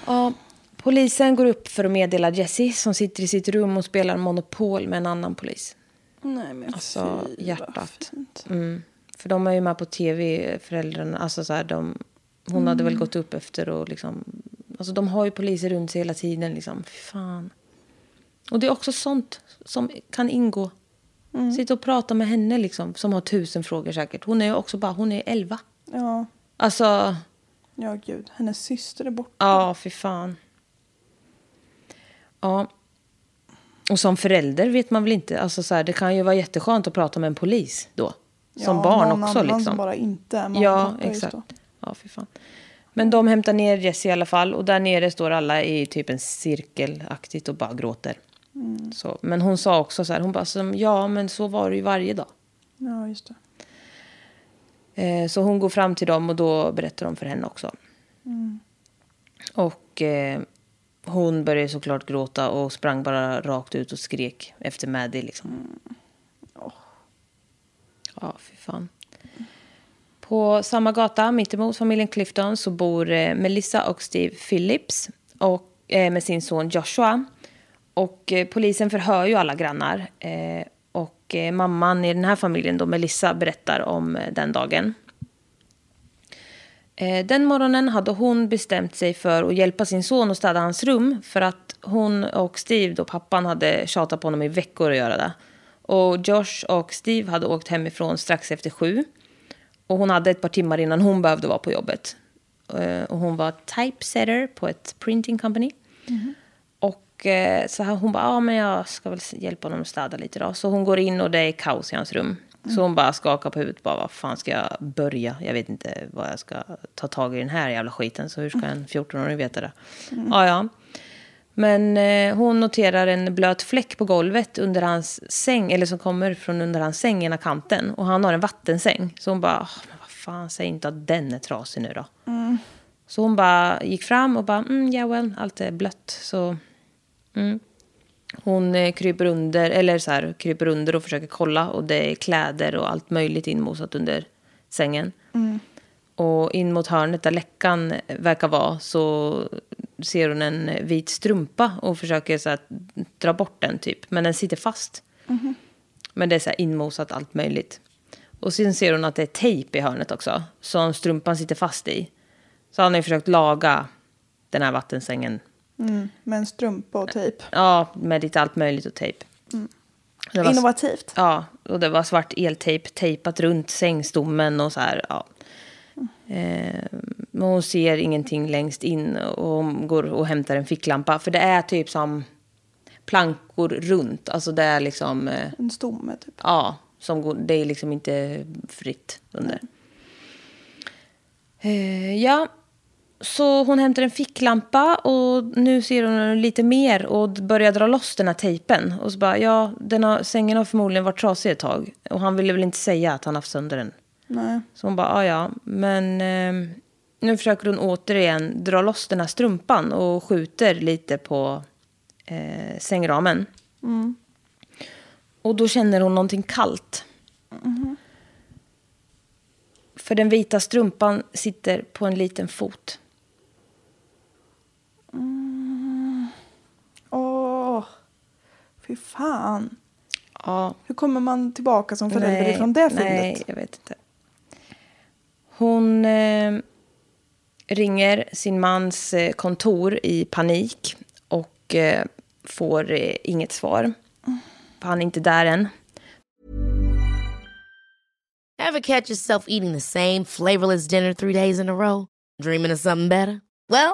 Ja, polisen går upp för att meddela Jessie som sitter i sitt rum och spelar Monopol med en annan polis. Nej men Alltså, fy, hjärtat. Mm. För de är ju med på tv, föräldrarna. Alltså så här, de, hon hade väl gått upp efter och liksom... Alltså de har ju poliser runt sig hela tiden liksom. Fy fan. Och det är också sånt som kan ingå. Sitta och prata med henne liksom, som har tusen frågor säkert. Hon är ju också bara, hon är elva. Ja, Alltså, ja gud. Hennes syster är borta. ja fy fan. Ja. Och som förälder vet man väl inte, alltså så här, det kan ju vara jätteskönt att prata med en polis då. Som Ja, barn någon också annan liksom. som bara inte är mamma Ja, exakt. Ja, fy fan. Men de hämtar ner Jessie i alla fall. Och där nere står alla i typ en cirkelaktigt och bara gråter. Mm. Så, men hon sa också så här, hon bara, ja men så var det ju varje dag. Ja, just det. Eh, så hon går fram till dem och då berättar de för henne också. Mm. Och eh, hon började såklart gråta och sprang bara rakt ut och skrek efter Maddie liksom. Mm. Ja, fy fan. På samma gata, mittemot familjen Clifton, så bor eh, Melissa och Steve Phillips och, eh, med sin son Joshua. Och eh, polisen förhör ju alla grannar. Eh, och eh, mamman i den här familjen, då Melissa, berättar om eh, den dagen. Eh, den morgonen hade hon bestämt sig för att hjälpa sin son att städa hans rum för att hon och Steve, då pappan, hade tjatat på honom i veckor att göra det. Och Josh och Steve hade åkt hemifrån strax efter sju. Och hon hade ett par timmar innan hon behövde vara på jobbet. Eh, och hon var typesetter på ett printing company. Mhm. Och eh, så här, hon bara, ja men jag ska väl hjälpa honom att städa lite då. Så hon går in och det är kaos i hans rum. Så hon bara skakar på huvudet, bara vad fan ska jag börja? Jag vet inte vad jag ska ta tag i den här jävla skiten. Så hur ska en 14-åring veta det? Ja, ja. Men eh, hon noterar en blöt fläck på golvet under hans säng, eller som kommer från under hans säng, ena kanten. Och han har en vattensäng. Så hon bara, "Åh, men vad fan, säg inte att den är trasig nu då. Så hon bara gick fram och bara, mm, ja well, allt är blött. Så mm. hon eh, kryper under, eller så här, kryper under och försöker kolla. Och det är kläder och allt möjligt inmosat under sängen. Och in mot hörnet där läckan verkar vara så ser hon en vit strumpa och försöker så här, dra bort den typ. Men den sitter fast. Men det är så här inmosat allt möjligt. Och sen ser hon att det är tejp i hörnet också. Som strumpan sitter fast i. Så han har ju försökt laga den här vattensängen. Mm. Med en strumpa och tejp. Ja, med lite allt möjligt och tejp. Det var- Innovativt. Ja, och det var svart eltejp tejpat runt sängstommen och så här. Ja. Eh, men hon ser ingenting längst in och hon går och hämtar en ficklampa. För det är typ som plankor runt. Alltså det är liksom, eh, En stomme typ. ja, som går, det är liksom inte fritt under. Eh, ja, så hon hämtar en ficklampa och nu ser hon lite mer och börjar dra loss den här tejpen. Och så bara, ja, den har, sängen har förmodligen varit trasig ett tag. Och han ville väl inte säga att han haft sönder den. Nej. Så hon bara, ja ja, men eh, nu försöker hon återigen dra loss den här strumpan och skjuter lite på eh, sängramen. Och då känner hon någonting kallt. För den vita strumpan sitter på en liten fot. Åh, fy fan. Ja, Hur kommer man tillbaka som förälder nej, ifrån det Nej, fyllet? jag vet inte. Hon eh, ringer sin mans eh, kontor i panik och eh, får eh, inget svar. För han är inte där än. Ever catch yourself eating the same flavorless dinner three days in a row? Dreaming of something better? Well,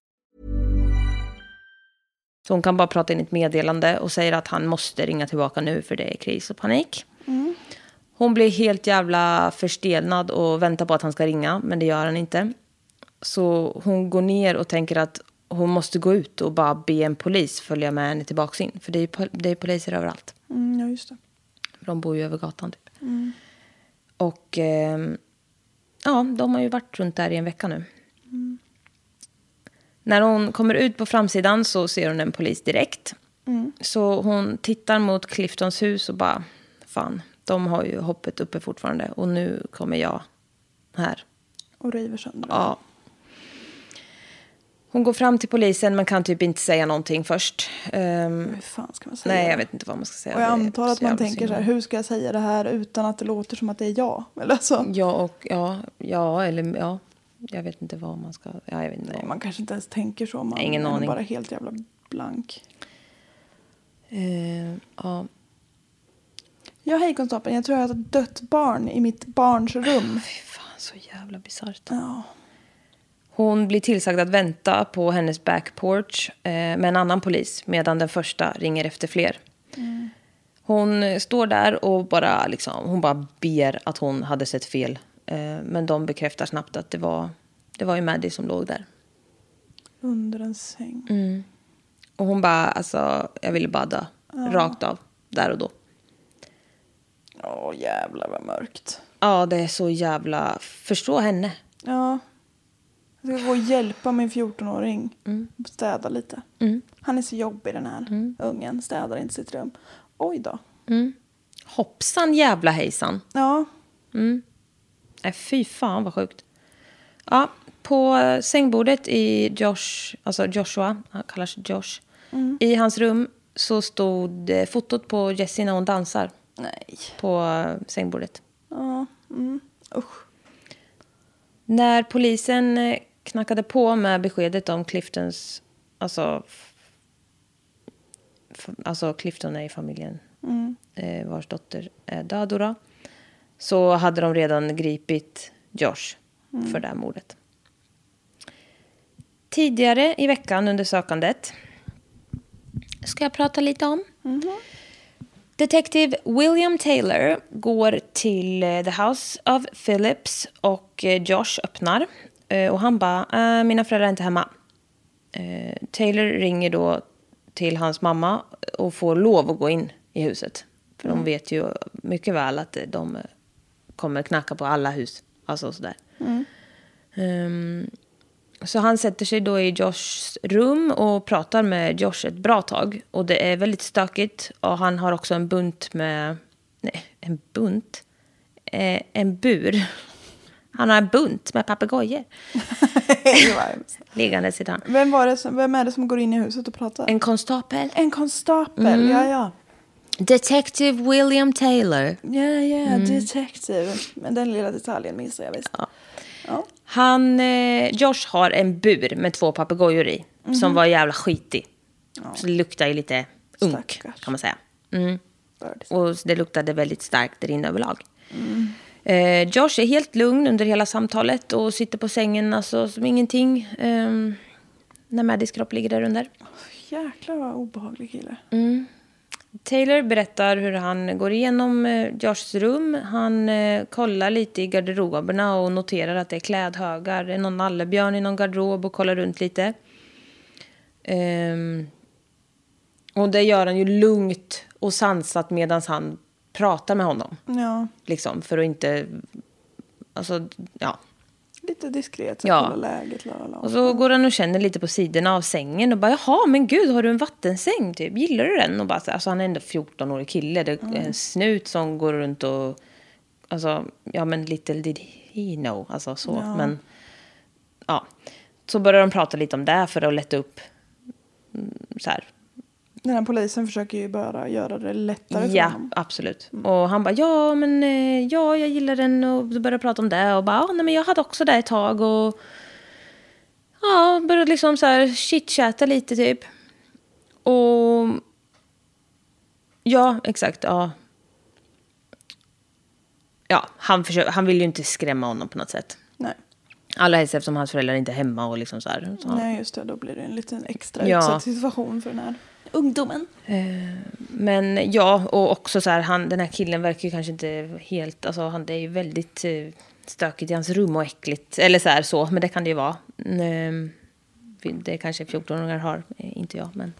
Så hon kan bara prata in ett meddelande och säger att han måste ringa tillbaka nu för det är kris och panik. Hon blir helt jävla förstelnad och väntar på att han ska ringa, men det gör han inte. Så hon går ner och tänker att hon måste gå ut och bara be en polis följa med henne tillbaka in. För det är, pol- det är poliser överallt. Mm, ja, just det. För de bor ju över gatan typ. Och ehm, ja, de har ju varit runt där i en vecka nu. När hon kommer ut på framsidan så ser hon en polis direkt. Så hon tittar mot Cliftons hus och bara, fan, de har ju hoppet uppe fortfarande. Och nu kommer jag här. Och river sönder. Ja. Hon går fram till polisen men kan typ inte säga någonting först. Ehm, Hur fan ska man säga nej, jag vet inte vad man ska säga. Och jag antar att man tänker synd. så här, hur ska jag säga det här utan att det låter som att det är jag? Eller så. Ja, och ja, ja, eller ja. Jag vet inte vad man ska... Ja, jag vet inte. Nej, man kanske inte ens tänker så. Man Ingen är aning. bara helt jävla blank. Eh, ja. Ja, hej konstapeln. Jag tror jag har ett dött barn i mitt barns rum. Fy fan, så jävla bisarrt. Ja. Hon blir tillsagd att vänta på hennes backporch eh, med en annan polis medan den första ringer efter fler. Hon eh, står där och bara, liksom, hon bara ber att hon hade sett fel. Eh, men de bekräftar snabbt att det var, det var ju Maddie som låg där. Under en säng. Mm. Och hon bara, alltså, jag ville bara dö. Rakt av, där och då. Åh, jävlar vad mörkt. Ja, det är så jävla... Förstå henne. Ja. Jag ska gå och hjälpa min 14-åring. Städa lite. Han är så jobbig den här ungen. Städar inte sitt rum. Oj då. Hoppsan jävla hejsan. Ja. Nej, fy fan vad sjukt. Ja, på eh, sängbordet i Josh, alltså Joshua, han kallar sig Josh. I hans rum så stod eh, fotot på Jessie när hon dansar Nej. på eh, sängbordet. Ja. Mm. Usch. När polisen knackade på med beskedet om Cliftons, alltså, alltså Clifton är i familjen eh, vars dotter är död så hade de redan gripit Josh för det här mordet. Tidigare i veckan under sökandet ska jag prata lite om. Detective William Taylor går till eh, The House of Phillips och eh, Josh öppnar. Eh, Och han bara, äh, mina föräldrar är inte hemma. Taylor ringer då till hans mamma och får lov att gå in i huset. För de vet ju mycket väl att de kommer knacka på alla hus. Alltså sådär. Ehm, så han sätter sig då i Joshs rum och pratar med Josh ett bra tag. Och det är väldigt stökigt. Och han har också en bunt med... Nej, en bunt? Eh, en bur. Han har en bunt med papegojor liggande sitter han. vem, var det som, vem är det som går in i huset och pratar? En konstapel. En konstapel, Mm. ja ja. Detective William Taylor. Ja ja, Mm. detective. Men den lilla detaljen missar jag visst. Ja. Han, eh, Josh har en bur med två papegojor i. Som var jävla skitig. Så det luktar ju lite unk, Stackars. kan man säga. Mm. Och det luktade väldigt starkt där inne överlag. Eh, Josh är helt lugn under hela samtalet och sitter på sängen alltså, som ingenting. Eh, när Maddys kropp ligger där under. Jäklar vad obehaglig kille. Mm. Taylor berättar hur han går igenom eh, Joshs rum. Han eh, kollar lite i garderoberna och noterar att det är klädhögar. Det är någon nallebjörn i någon garderob och kollar runt lite. Ehm, och det gör han ju lugnt och sansat medan han pratar med honom. Ja, Liksom, för att inte... Alltså, ja. Lite diskret. Så Ja. kolla läget. La, la, la. Och så går han och känner lite på sidorna av sängen och bara jaha men gud har du en vattensäng typ? Gillar du den? Och bara, så- alltså han är ändå 14-årig kille. Det är en snut som går runt och alltså ja men little did he know. Alltså så. Men ja. Så börjar de prata lite om det för att lätta upp mm, så här. Den här polisen försöker ju bara göra det lättare för Ja, honom. absolut. Och han bara, ja men eh, ja, jag gillar den och började prata om det och bara, ja nej men jag hade också det ett tag och ja, började liksom så här chitchatta lite typ. Och ja, exakt, ja. Ja, han, försöker, han vill ju inte skrämma honom på något sätt. Nej. Allra helst eftersom hans föräldrar inte är hemma och liksom så här. Så. Nej, just det. Då blir det en liten extra Ja. utsatt situation för den här ungdomen. Men ja, och också så här, han, den här killen verkar ju kanske inte helt, alltså han, det är ju väldigt eh, stökigt i hans rum och äckligt. Eller så här så, men det kan det ju vara. Mm, det kanske 14-åringar har, eh, inte jag. Men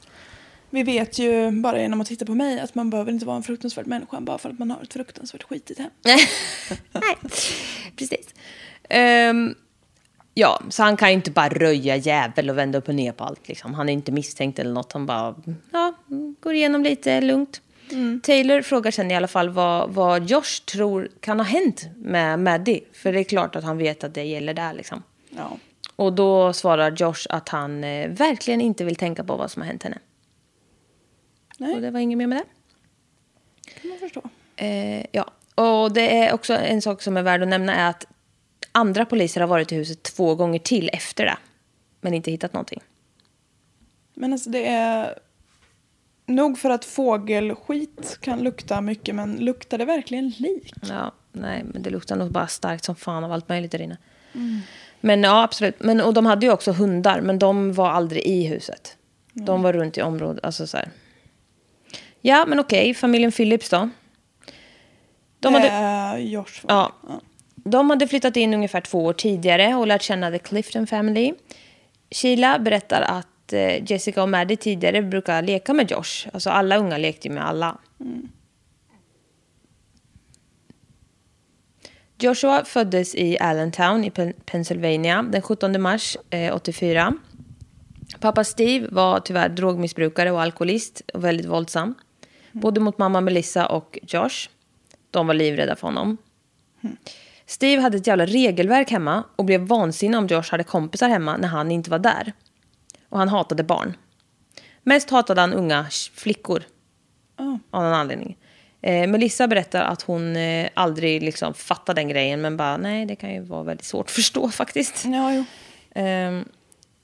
Vi vet ju bara genom att titta på mig att man behöver inte vara en fruktansvärd människa bara för att man har ett fruktansvärt skitigt hem. Nej, precis. Ehm, ja, så han kan ju inte bara röja jävel och vända upp och ner på allt. Liksom. Han är inte misstänkt eller något. Han bara ja, går igenom lite lugnt. Taylor frågar sen i alla fall vad, vad Josh tror kan ha hänt med Maddie. För det är klart att han vet att det gäller där. Liksom. Ja. Och då svarar Josh att han eh, verkligen inte vill tänka på vad som har hänt henne. Nej. Och det var inget mer med det. kan man förstå. Eh, ja, och det är också en sak som är värd att nämna är att andra poliser har varit i huset två gånger till efter det. Men inte hittat någonting. Men alltså det är nog för att fågelskit kan lukta mycket men luktar det verkligen lik? Ja, nej, men det luktar nog bara starkt som fan av allt möjligt där inne. Men ja, absolut. Men, och de hade ju också hundar, men de var aldrig i huset. De var runt i området. Alltså så här. Ja, men okej. Familjen Phillips då? De hade, är Josh. va? Ja. De hade flyttat in ungefär två år tidigare och lärt känna The Clifton Family. Sheila berättar att eh, Jessica och Maddie tidigare brukar leka med Josh. Alltså alla unga lekte ju med alla. Joshua föddes i Allentown i Pen- Pennsylvania den 17 mars eh, 84. Pappa Steve var tyvärr drogmissbrukare och alkoholist och väldigt våldsam. Både mot mamma Melissa och Josh. De var livrädda för honom. Steve hade ett jävla regelverk hemma och blev vansinnig om Josh hade kompisar hemma när han inte var där. Och han hatade barn. Mest hatade han unga flickor. Ja. Av någon anledning. Eh, Melissa berättar att hon eh, aldrig liksom fattade den grejen men bara nej det kan ju vara väldigt svårt att förstå faktiskt. Ja, jo. Ehm,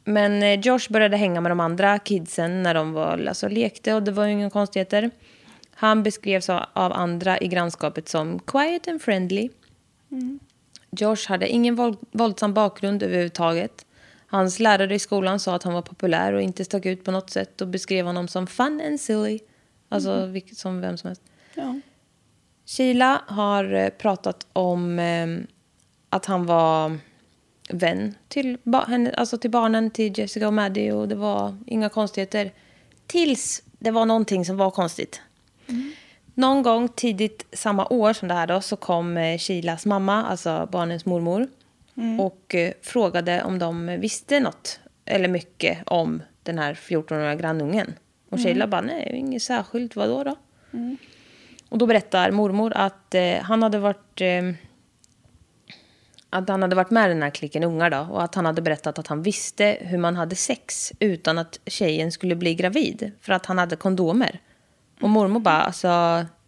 men eh, Josh började hänga med de andra kidsen när de var, alltså, lekte och det var ju inga konstigheter. Han beskrevs av av andra i grannskapet som quiet and friendly. Josh hade ingen våld, våldsam bakgrund överhuvudtaget. Hans lärare i skolan sa att han var populär och inte stack ut på något sätt och beskrev honom som fun and silly. Alltså vilket, som vem som helst. Ja. Sheila har eh, pratat om eh, att han var vän till, henne, alltså till barnen, till Jessica och Maddie och det var inga konstigheter. Tills det var någonting som var konstigt. Någon gång tidigt samma år som det här då så kom eh, Shilas mamma, alltså barnens mormor. Och eh, frågade om de visste något, eller mycket, om den här 14-åriga grannungen. Och Sheila bara, nej, inget särskilt, vadå då? Och då berättar mormor att eh, han hade varit... Eh, att han hade varit med i den här klicken ungar då. Och att han hade berättat att han visste hur man hade sex utan att tjejen skulle bli gravid. För att han hade kondomer. Och mormor bara, alltså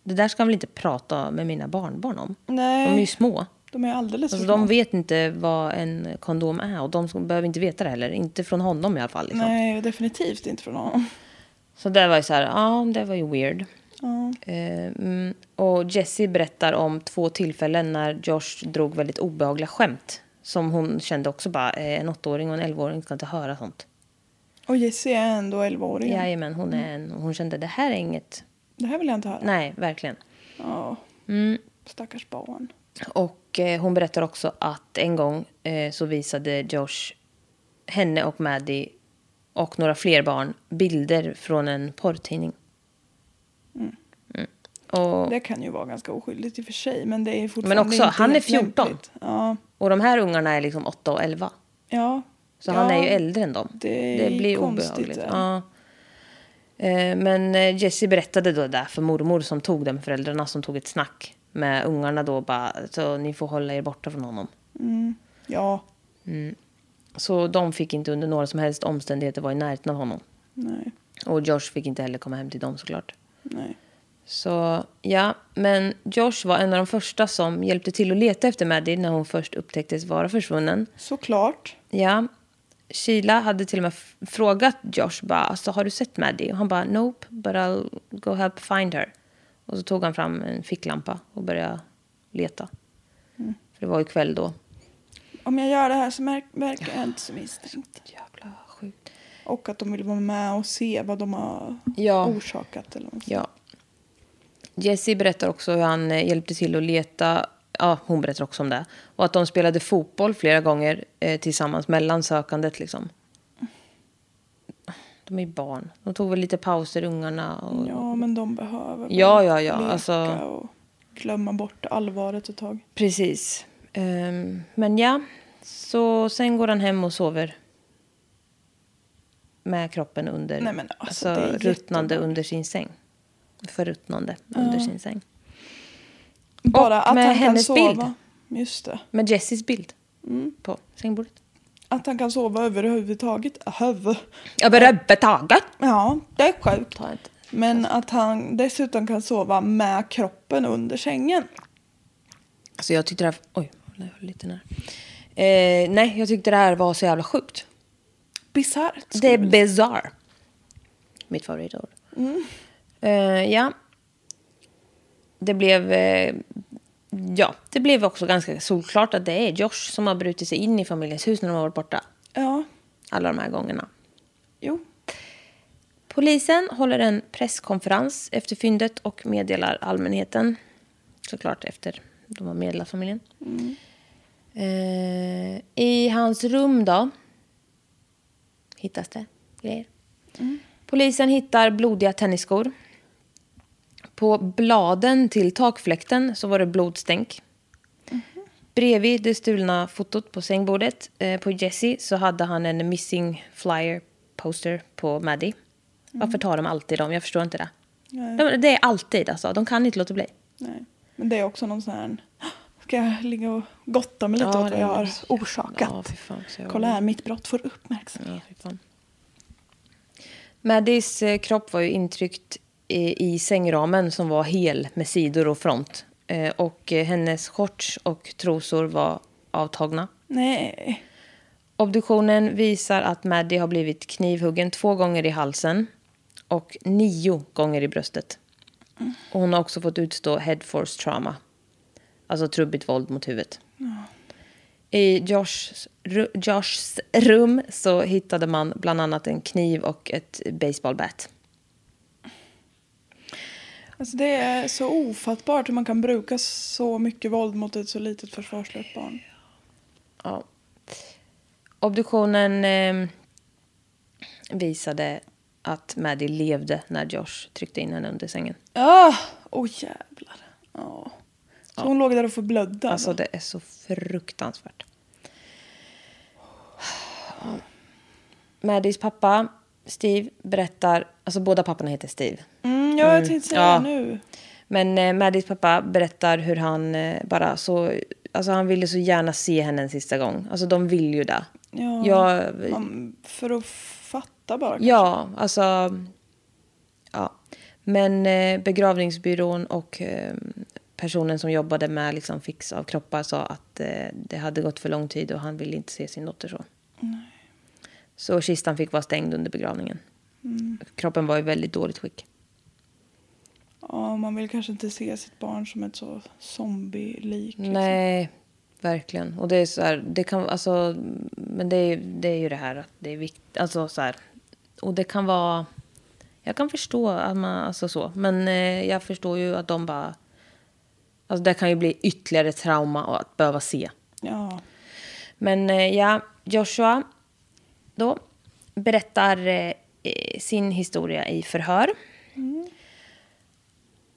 det där ska han väl inte prata med mina barnbarn om? Nej, De är ju små. de är alldeles Alltså, de vet inte vad en kondom är och de som behöver inte veta det heller. Inte från honom i alla fall. Liksom. Nej, definitivt inte från honom. Så det var ju så här, ja det var ju weird. Ja. Eh, mm, och Jessie berättar om två tillfällen när Josh drog väldigt obehagliga skämt. Som hon kände också bara, eh, en åttaåring och en elvaåring ska inte höra sånt. Och Jessie är ändå 11-åring. Jajamän, hon, är en, hon kände det här är inget, Det här vill jag inte höra. nej verkligen. Ja. Mm. Stackars barn. Och eh, hon berättar också att en gång eh, så visade Josh henne och Maddie och några fler barn bilder från en porrtidning. Mm. Och, Det kan ju vara ganska oskyldigt i och för sig. Men det är fortfarande också, inte han är helt 14. lämpligt. Ja. och de här ungarna är liksom 8 och 11. ja. Så ja. han är ju äldre än dem. det är blir konstigt, obehagligt. ja. Eh, Men eh, Jessie berättade då det där för mormor som tog det med föräldrarna som tog ett snack med ungarna då bara så ni får hålla er borta från honom. Ja. Så de fick inte under några som helst omständigheter vara i närheten av honom. Nej. Och Josh fick inte heller komma hem till dem såklart. Nej. Så ja, men Josh var en av de första som hjälpte till att leta efter Maddie när hon först upptäcktes vara försvunnen. Såklart. Ja, Sheila hade till och med frågat Josh bara, alltså, har du sett Maddie? Och han bara, nope, but I'll go help find her. Och så tog han fram en ficklampa och började leta. För det var ju kväll då. Om jag gör det här så verkar jag inte så misstänkt. Jävla sjukt. Och att de vill vara med och se vad de har Ja. orsakat. Eller. Ja. Jessie berättar också hur han eh, hjälpte till att leta. Ja, hon berättar också om det. Och att de spelade fotboll flera gånger eh, tillsammans mellan sökandet liksom. De är ju barn. De tog väl lite pauser, ungarna. Och, ja, men de behöver Ja, ja, ja, leka alltså- och glömma bort allvaret ett tag. Precis. Ehm, men ja, så sen går han hem och sover. Med kroppen under, Nej, men alltså, alltså, ruttnande jättebra. under sin säng. Förruttnande under sin säng. Bara att med han kan hennes sova. Just det. Med Jessies bild Mm. på sängbordet. Att han kan sova överhuvudtaget. Huvud. Överhuvudtaget. Ja, det är sjukt. Men att han dessutom kan sova med kroppen under sängen. Alltså jag tyckte det här... Oj, jag höll lite nära. Eh, nej, jag tyckte det här var så jävla sjukt. Bisarrt. Det är bizarre. Mitt favoritord. Mm. Eh, ja. Det blev... Eh, ja, det blev också ganska solklart att det är Josh som har brutit sig in i familjens hus när de har varit borta. Ja, Alla de här gångerna. jo. Polisen håller en presskonferens efter fyndet och meddelar allmänheten. Såklart efter de har meddelat familjen. Eh, I hans rum då hittas det grejer. Polisen hittar blodiga tennisskor. På bladen till takfläkten så var det blodstänk. Bredvid det stulna fotot på sängbordet eh, på Jesse så hade han en missing flyer poster på Maddie. Varför tar de alltid dem? Jag förstår inte det. De, det är alltid alltså. De kan inte låta bli. Nej. Men det är också någon sån här... Ska jag ligga och gotta mig lite Ja, åt vad jag har så- orsakat? Ja, fan, jag- Kolla här, mitt brott får uppmärksamhet. Ja. Maddies eh, kropp var ju intryckt i, sängramen som var hel med sidor och front. Eh, och eh, hennes shorts och trosor var avtagna. Nej. Obduktionen visar att Maddie har blivit knivhuggen två gånger i halsen och nio gånger i bröstet. Och hon har också fått utstå head force trauma. Alltså trubbigt våld mot huvudet. I Joshs, ru- Joshs rum så hittade man bland annat en kniv och ett baseballbat. Alltså det är så ofattbart hur man kan bruka så mycket våld mot ett så litet försvarslöst barn. Ja. Obduktionen eh, visade att Maddie levde när Josh tryckte in henne under sängen. Ah, Åh jävlar. Ja. Så hon låg där och förblödde? Alltså då? det är så fruktansvärt. Maddies pappa, Steve, berättar... Alltså båda papporna heter Steve. Mm, ja, jag tänkte säga Ja. nu. Men eh, Maddies pappa berättar hur han eh, bara så... Alltså han ville så gärna se henne en sista gång. Alltså de vill ju det. Ja, Jag, man, för att fatta bara. ja, alltså... Ja. Men eh, begravningsbyrån och eh, personen som jobbade med liksom, fix av kroppar sa att eh, det hade gått för lång tid och han ville inte se sin dotter så. Så kistan fick vara stängd under begravningen. Kroppen var i väldigt dåligt skick. Ja, man vill kanske inte se sitt barn som ett så zombie-lik. liksom. Nej, verkligen. Och det är så här, det kan, alltså, men det är, det är ju det här att det är viktigt, alltså så här, och det kan vara, jag kan förstå att man, alltså så, men eh, jag förstår ju att de bara, alltså det kan ju bli ytterligare trauma att behöva se. Ja. Men eh, ja, Joshua då berättar eh, sin historia i förhör.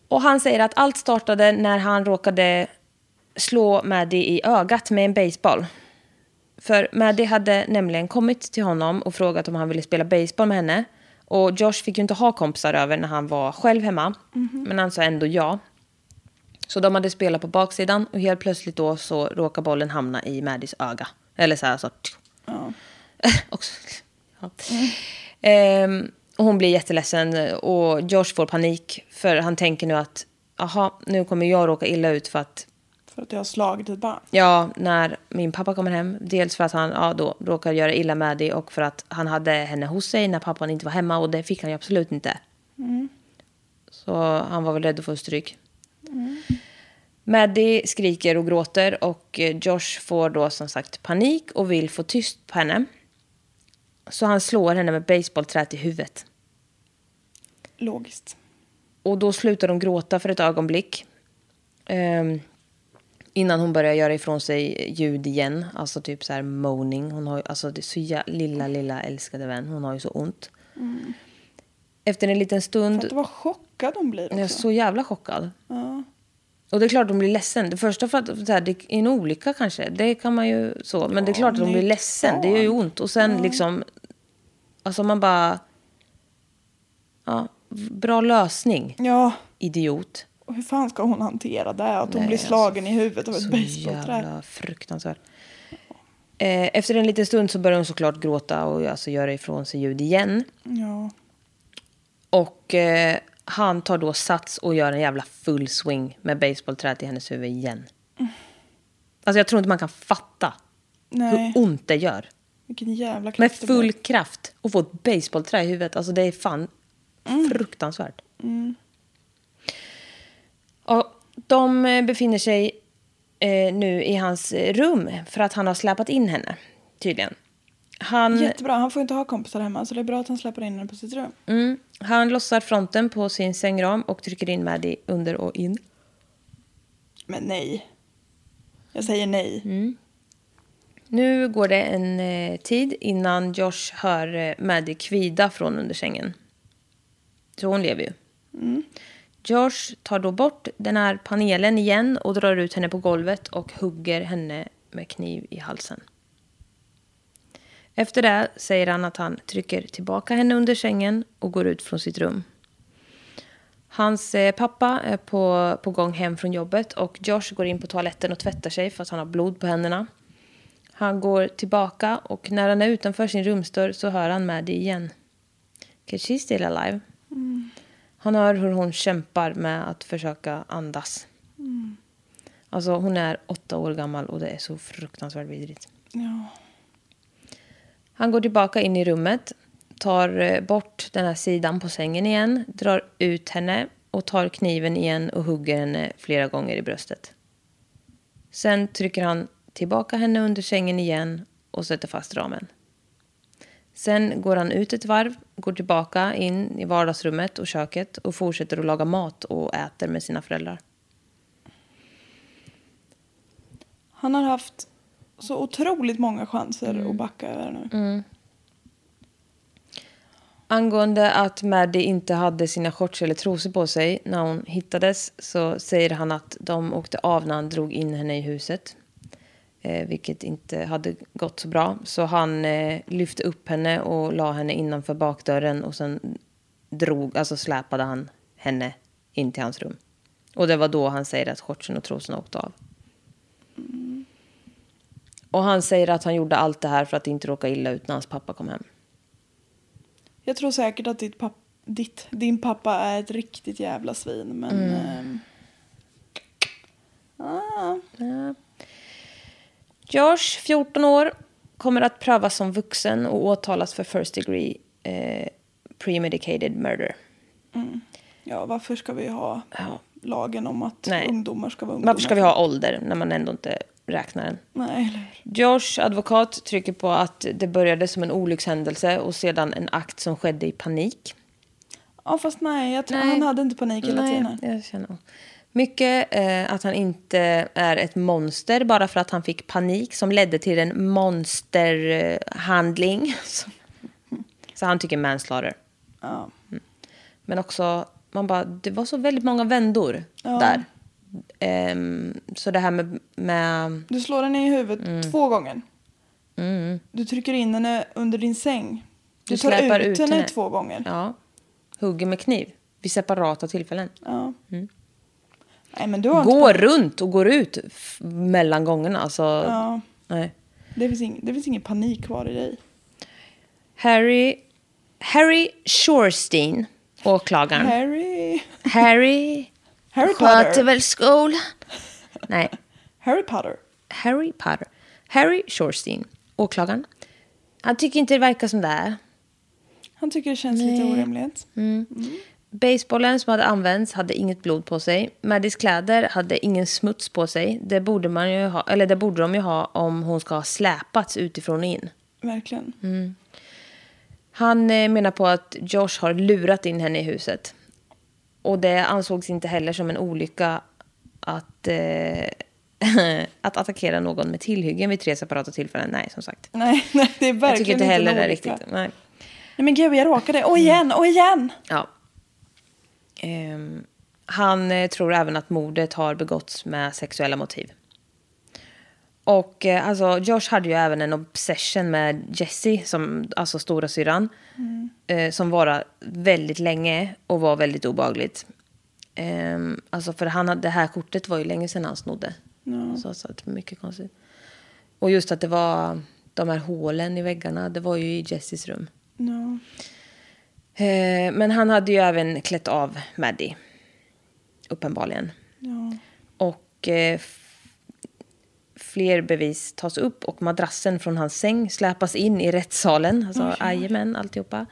Och han säger att allt startade när han råkade slå Maddie i ögat med en baseball. För Maddie hade nämligen kommit till honom och frågat om han ville spela baseball med henne. Och Josh fick ju inte ha kompisar över när han var själv hemma. Men han sa ändå ja. Så de hade spelat på baksidan och helt plötsligt då så råkar bollen hamna i Maddies öga. Eller så här så. Ja. Också. Ja. Ehm, och hon blir jätteledsen och Josh får panik för han tänker nu att aha, nu kommer jag råka illa ut för att För att jag har slagit ett barn. Ja, när min pappa kommer hem. Dels för att han ja, då råkar göra illa med det och för att han hade henne hos sig när pappan inte var hemma och det fick han ju absolut inte. Så han var väl rädd att få stryk. Maddie skriker och gråter och Josh får då som sagt panik och vill få tyst på henne. Så han slår henne med basebollträt i huvudet. Logiskt. Och då slutar hon gråta för ett ögonblick. Ehm, innan hon börjar göra ifrån sig ljud igen. Alltså typ så här moaning. Hon har ju, alltså det så jä- lilla, lilla älskade vän. Hon har ju så ont. Efter en liten stund. att vad chockad hon blir också. Jag är så jävla chockad. Ja. Och det är klart hon blir ledsen. Det första för att så här, det är en olycka kanske. Det kan man ju så. Men det är Ja, klart att hon men blir ledsen. Det gör ju ont. Och sen liksom. Alltså man bara. Ja, bra lösning. ja. Idiot. Och hur fan ska hon hantera det? Att hon Nej, blir alltså, slagen i huvudet av ett Så basebollträ. jävla fruktansvärt. Eh, efter en liten stund så börjar hon såklart gråta och alltså göra ifrån sig ljud igen. Ja. Och eh, han tar då sats och gör en jävla full swing med basebollträet i hennes huvud igen. Alltså jag tror inte man kan fatta Nej, hur ont det gör. vilken jävla kraft Med det full blir. kraft och få ett basebollträ i huvudet. Alltså det är fan fruktansvärt. Och de eh, befinner sig eh, nu i hans rum för att han har släpat in henne, tydligen. Han, Jättebra, han får inte ha kompisar hemma så det är bra att han släpper in henne på sitt rum. mm, han lossar fronten på sin sängram och trycker in Maddie under och in. Men nej. Jag säger nej. Mm. Nu går det en eh, tid innan Josh hör eh, Maddie kvida från under sängen. Så hon lever ju. Josh tar då bort den här panelen igen och drar ut henne på golvet och hugger henne med kniv i halsen. Efter det säger han att han trycker tillbaka henne under sängen och går ut från sitt rum. Hans eh, pappa är på, på gång hem från jobbet och Josh går in på toaletten och tvättar sig för att han har blod på händerna. Han går tillbaka och när han är utanför sin rumsdörr så hör han Maddie igen. Cause she's still alive. Han hör hur hon kämpar med att försöka andas. Alltså hon är åtta år gammal och det är så fruktansvärt vidrigt. Ja. Han går tillbaka in i rummet, tar eh, bort den här sidan på sängen igen, drar ut henne och tar kniven igen och hugger henne flera gånger i bröstet. Sen trycker han tillbaka henne under sängen igen och sätter fast ramen. Sen går han ut ett varv, går tillbaka in i vardagsrummet och köket och fortsätter att laga mat och äter med sina föräldrar. Han har haft så otroligt många chanser Mm. att backa över nu. Angående att Maddie inte hade sina shorts eller trosor på sig när hon hittades så säger han att de åkte av när han drog in henne i huset. Eh, vilket inte hade gått så bra. Så han eh, lyfte upp henne och la henne innanför bakdörren och sen drog, alltså släpade han henne in till hans rum. Och det var då han säger att shortsen och trosorna åkte av. Och han säger att han gjorde allt det här för att inte råka illa ut när hans pappa kom hem. Jag tror säkert att ditt papp, ditt, din pappa är ett riktigt jävla svin. Men... Mm. ehm, ah, Ja. Josh, 14 år, kommer att prövas som vuxen och åtalas för first degree eh, premedicated murder. ja, varför ska vi ha Ja. lagen om att Nej. ungdomar ska vara ungdomar? Varför ska vi ha ålder när man ändå inte räknar den? Nej? Josh advokat trycker på att det började som en olyckshändelse och sedan en akt som skedde i panik. Ja, fast nej, jag tror, Nej. han hade inte panik hela tiden. jag känner. Mycket eh, att han inte är ett monster bara för att han fick panik som ledde till en monsterhandling. Så, han tycker manslaughter. Ja. Men också, man bara, det var så väldigt många vändor där. Ehm, så det här med, med Du slår henne i huvudet Mm. två gånger. Du trycker in henne under din säng. Du, Du tar ut, ut henne, henne. två gånger. ja, hugger med kniv vid separata tillfällen. Ja. Nej, men du har inte Går panik. runt och går ut mellan gångerna. Alltså, Ja, nej. det finns, ing, det finns ingen panik kvar i dig. Harry, Harry Shorestein, åklagaren. Harry... Harry Harry sköter Potter. väl skolan. Nej, Harry Potter. Harry Potter. Harry Shorestein, åklagaren. Han tycker inte det verkar som det är. Han tycker det känns lite orimligt. Basebollen som hade använts hade inget blod på sig. Maddies kläder hade ingen smuts på sig. Det borde, man ju ha, eller det borde de ju ha om hon ska ha släpats utifrån och in. Verkligen. Mm. Han eh, menar på att Josh har lurat in henne i huset. Och det ansågs inte heller som en olycka att, eh, att attackera någon med tillhyggen vid tre separata tillfällen. Nej, som sagt. Nej, nej, det är verkligen Jag tycker inte heller en det riktigt. Nej. Nej men gud, jag råkade. Och igen, och igen! Ja. Ehm, han eh, tror även att mordet har begåtts med sexuella motiv. Och eh, alltså, Josh hade ju även en obsession med Jessie, som, alltså stora syran, eh, som var väldigt länge och var väldigt obagligt. Ehm, alltså för han det här kortet var ju länge sedan han snodde. Så, så det var mycket konstigt. Och just att det var de här hålen i väggarna, det var ju i Jessies rum. Ja. Eh, men han hade ju även klätt av Maddie. Uppenbarligen. Ja. Och eh, fler bevis tas upp och madrassen från hans säng släpas in i rättssalen. Alltså jajamän, alltihopa.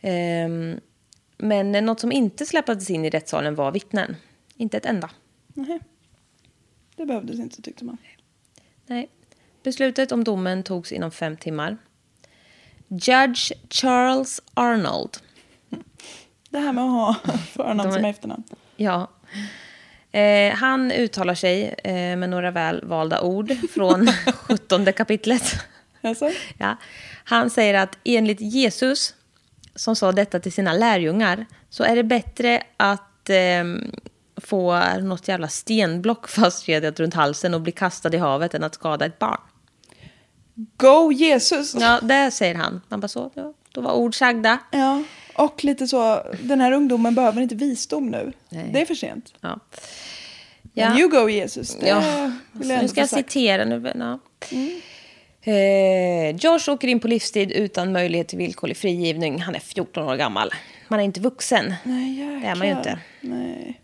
Ehm, men eh, något som inte släpades in i rättssalen var vittnen. Inte ett enda. Nej. Det behövdes inte tyckte man. Nej. Beslutet om domen togs inom fem timmar. Judge Charles Arnold Det här med att ha förnamn som efternamn. Ja. Eh, han uttalar sig eh, med några väl valda ord från 17 kapitlet. Alltså? Ja. Han säger att enligt Jesus, som sa detta till sina lärjungar, så är det bättre att eh, få något jävla stenblock fastkedjat runt halsen och bli kastad i havet än att skada ett barn. Go Jesus! Ja, det säger han. Man bara så, ja, då var ord sagda. Ja, och lite så, den här ungdomen behöver inte visdom nu. Nej. Det är för sent. Ja. Men you go Jesus, det Ja, vill jag nu ska jag sagt. citera. Nu, ja. Eh, Josh åker in på livstid utan möjlighet till villkorlig frigivning. Han är 14 år gammal. Man är inte vuxen. Nej, jäklar. Det är man ju inte. Nej.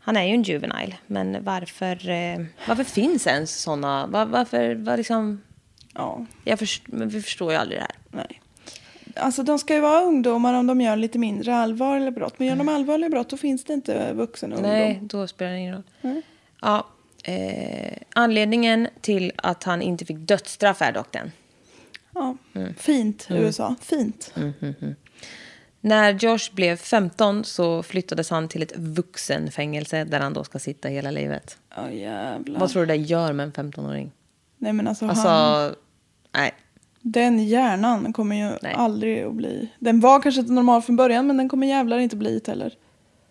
Han är ju en juvenile. Men varför, eh, varför finns ens såna? Var, varför, var liksom... Ja, Jag först, vi förstår ju aldrig det här. nej. Alltså de ska ju vara ungdomar om de gör lite mindre allvarliga brott. Men gör de allvarliga brott då finns det inte vuxen ungdom. Nej, då spelar det ingen roll. Ja, eh, anledningen till att han inte fick dödsstraff är dock den. Ja. Mm. Fint USA, fint. När Josh blev 15 så flyttades han till ett vuxenfängelse där han då ska sitta hela livet. Ja jävlar. Vad tror du det gör med en 15-åring? Nej men alltså, Alltså, han, nej. Den hjärnan kommer ju Nej. aldrig att bli... Den var kanske inte normal från början men den kommer jävlar inte bli det heller.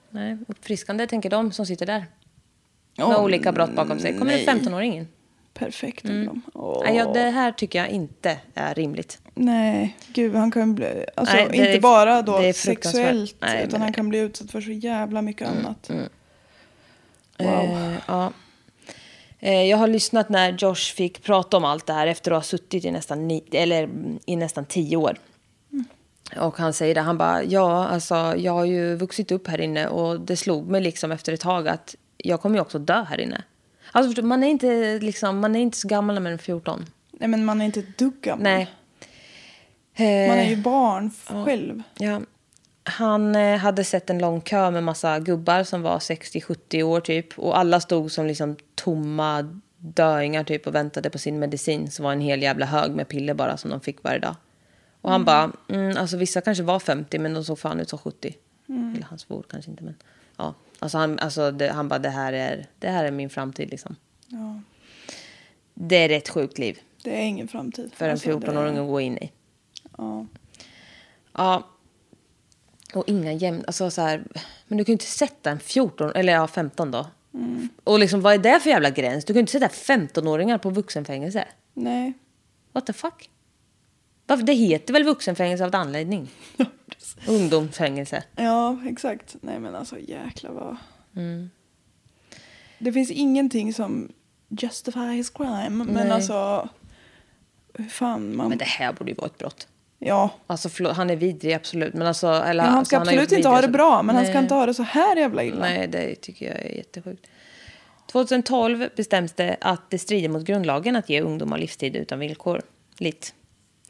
Nej, uppfriskande tänker de som sitter där. Med Åh, olika brott bakom sig. Kommer nej. en 15-åring in? Perfekt. Mm. Nej, ja, det här tycker jag inte är rimligt. Nej, gud han kan bli... Alltså Nej, det inte är- bara då det sexuellt Nej, utan han det- kan bli utsatt för så jävla mycket annat. Wow. Eh, ja. Eh, jag har lyssnat när Josh fick prata om allt det här efter att ha suttit i nästan, ni- eller, mm, i nästan tio år. Och han säger det, han bara, ja, alltså jag har ju vuxit upp här inne och det slog mig liksom efter ett tag att jag kommer ju också dö här inne. Alltså man är inte liksom, man är inte så gammal när man är 14. Nej men man är inte ett dugg gammal. Nej. Man är Eh, ju barn själv. Ja. Han eh, hade sett en lång kö med massa gubbar som var 60-70 år typ. Och alla stod som liksom tomma döingar typ och väntade på sin medicin. Som var en hel jävla hög med piller bara som de fick varje dag. Och han bara, mm, alltså vissa kanske var 50 men de såg fan ut som 70. Eller han svor kanske inte men. Ja, alltså han, alltså det, han bara det här, är, det här är min framtid liksom. Ja, Det är ett sjukt liv det är ingen framtid. för en Alltså, det- 14-åring att gå in i. Ja. Ja. Och inga jämn... Alltså så här, men du kan ju inte sätta en 14, eller ja 15 då. Och liksom vad är det för jävla gräns? Du kan ju inte sätta 15-åringar på vuxenfängelse. Nej. What the fuck? Varför? Det heter väl vuxenfängelse av en anledning? Ungdomsfängelse. Ja, exakt. Nej men alltså jäklar vad... Mm. Det finns ingenting som justifies crime. Men Nej. alltså... Hur fan man... Men det här borde ju vara ett brott. Ja. Alltså förlåt, han är vidrig absolut. Men alltså, eller, Men han alltså, ska har absolut gjort inte ha det bra. Men han Nej. ska inte ha det så här jävla illa. Nej, det tycker jag är jättesjukt. 2012 bestäms det att det strider mot grundlagen att ge ungdomar livstid utan villkor. Lite.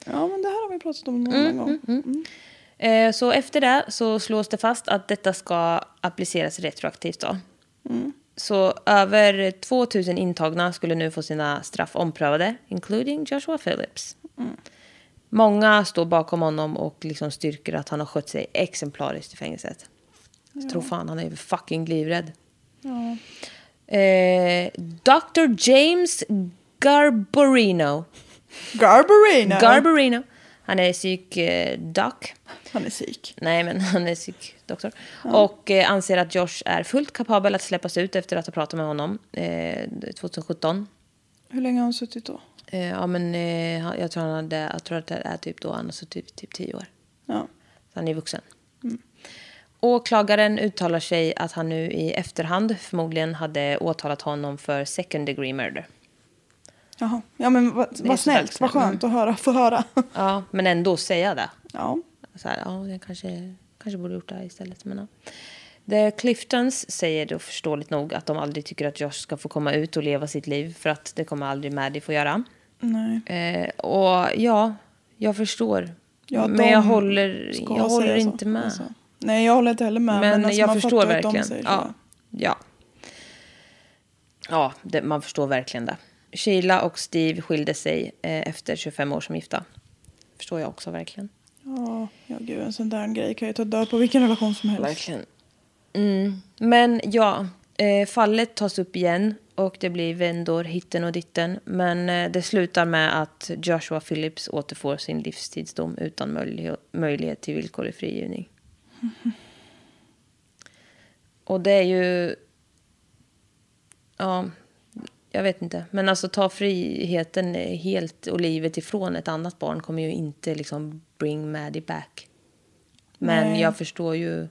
Ja men det här har vi pratat om någon Mm, gång. Eh, Så efter det så slås det fast att detta ska appliceras retroaktivt. Då. Så över 2000 intagna skulle nu få sina straff omprövade, including Joshua Phillips. Många står bakom honom och liksom styrker att han har skött sig exemplariskt i fängelset. Jag tror fan han är fucking livrädd. Ja. Eh, Dr. James Garbarino. Garbarino. Garbarino. Han är psykdoc. Han är psyk. Nej, men han är psykdoktor. Och eh, anser att Josh är fullt kapabel att släppas ut efter att ha pratat med honom eh, 2017. Hur länge har han suttit då? Eh, ja, men eh, jag tror, han hade, jag tror att det är typ då han har suttit typ tio år. Ja. Så han är vuxen. Åklagaren uttalar sig att han nu i efterhand förmodligen hade åtalat honom för second degree murder. Jaha. Ja men vad, väldigt snällt. Vad skönt att höra. Få höra. Ja, men ändå säga det. ja. Så här, ja, jag kanske, kanske borde gjort det här istället. Men, ja. The Cliftons säger då förståeligt nog att de aldrig tycker att Josh ska få komma ut och leva sitt liv för att det kommer aldrig Maddie få göra. Nej. Eh, och ja, jag förstår. Ja, men jag håller, jag håller säga så, inte med. alltså. Nej jag håller inte heller med. men alltså, jag man förstår verkligen. Ja, ja. ja det, man förstår verkligen det. Sheila och Steve skilde sig eh, efter 25 år som gifta. Förstår jag också verkligen. Ja, ja gud en sån där grej kan ju ta död på vilken relation som helst. Verkligen. Mm. Men ja, eh, fallet tas upp igen och det blir vändor hitten och ditten. Men eh, det slutar med att Joshua Phillips återfår sin livstidsdom utan möjlighet, möjlighet till villkorlig frigivning. Och det är ju... Ja, jag vet inte. Men alltså ta friheten helt och livet ifrån ett annat barn kommer ju inte liksom bring Maddie back. Men Nej. jag förstår ju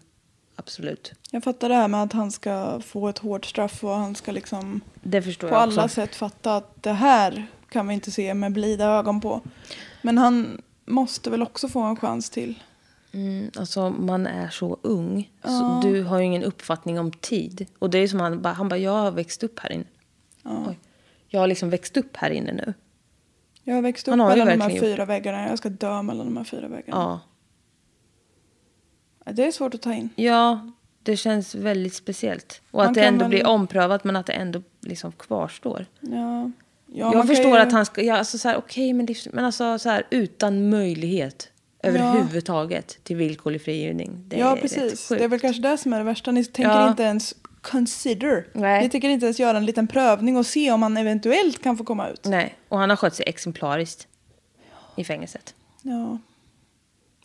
absolut. Jag fattar det här med att han ska få ett hårt straff och han ska liksom Det förstår på jag alla också. sätt fatta att det här kan vi inte se med blida ögon på. Men han måste väl också få en chans till. Mm, alltså man är så ung. Ja. Så du har ju ingen uppfattning om tid. Och det är som han bara, han bara, jag har växt upp här inne. Oj. Jag har liksom växt upp här inne nu. Jag har växt upp mellan de här fyra väggarna. Jag ska dö mellan de här fyra väggarna. Ja. Det är svårt att ta in. Ja, det känns väldigt speciellt. Och Man att det ändå väl- blir omprövat men att det ändå liksom kvarstår. Ja. Ja, jag man förstår ju- att han ska, ja, alltså så här, okej men, livs- men alltså så här utan möjlighet överhuvudtaget till villkorlig frigivning. Det ja, är precis. Det är väl kanske det som är det värsta. Ni tänker Ja. inte ens consider. Nej. Ni tänker inte ens göra en liten prövning och se om han eventuellt kan få komma ut. Nej, och han har skött sig exemplariskt. i fängelset. Ja.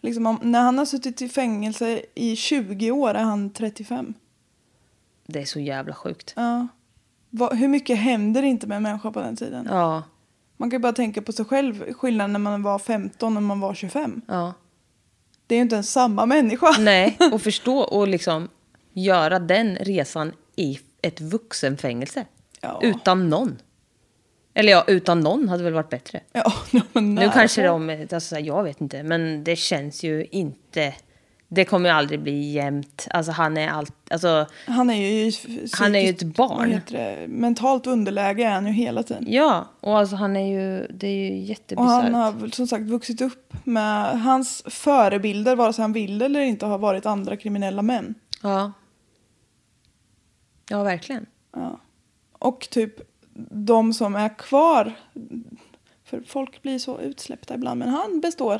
Liksom om, när han har suttit i fängelse i 20 år är han 35. Det är så jävla sjukt. Ja. Vad- hur mycket händer inte med en människa på den tiden? Ja, Man kan ju bara tänka på sig själv, skillnaden när man var 15 och man var 25. ja. Det är ju inte ens samma människa. Nej, och förstå och liksom göra den resan i ett vuxenfängelse. Ja. Utan någon. Eller ja, utan någon hade väl varit bättre. Ja, men Nu kanske de, alltså, jag vet inte, men det känns ju inte... Det kommer ju aldrig bli jämnt. Alltså han är allt, alltså, Han är ju psykiskt, Han är ju ett barn. det, mentalt underläge är han ju hela tiden. ja, och alltså han är ju, det är ju Och jättebisarrt. han har som sagt vuxit upp med hans förebilder, vare sig han vill eller inte, har varit andra kriminella män. Ja. Ja, verkligen. Ja. Och typ de som är kvar, för folk blir så utsläppta ibland, men han består.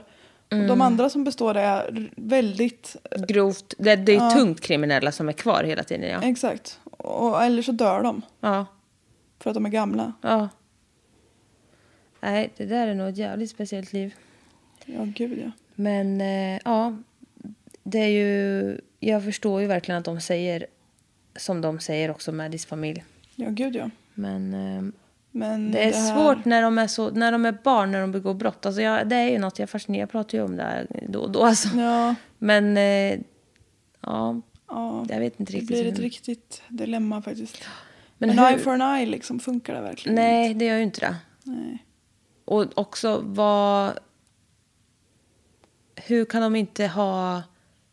Och Mm. de andra som består är väldigt, Grovt, det, det är Ja. tungt kriminella som är kvar hela tiden, ja. exakt. Och, eller så dör de Ja, för att de är gamla. ja. Nej, det där är nog ett jävligt speciellt liv. Ja, gud ja. Men eh, ja, det är ju... Jag förstår ju verkligen att de säger som de säger också med Maddys familj. Ja, gud ja. Men eh, Men det är här- svårt när de är, så, när de är barn, när de begår brott. Alltså jag, det är ju något jag fascinerar. Jag pratar ju om det här då och då. Alltså. Ja, Men eh, ja, ja. jag vet inte Det riktigt. blir ett riktigt dilemma faktiskt. Men en hur- eye for an eye liksom, funkar det verkligen Nej, det gör ju inte det. Nej. Och också vad... Hur kan de inte ha...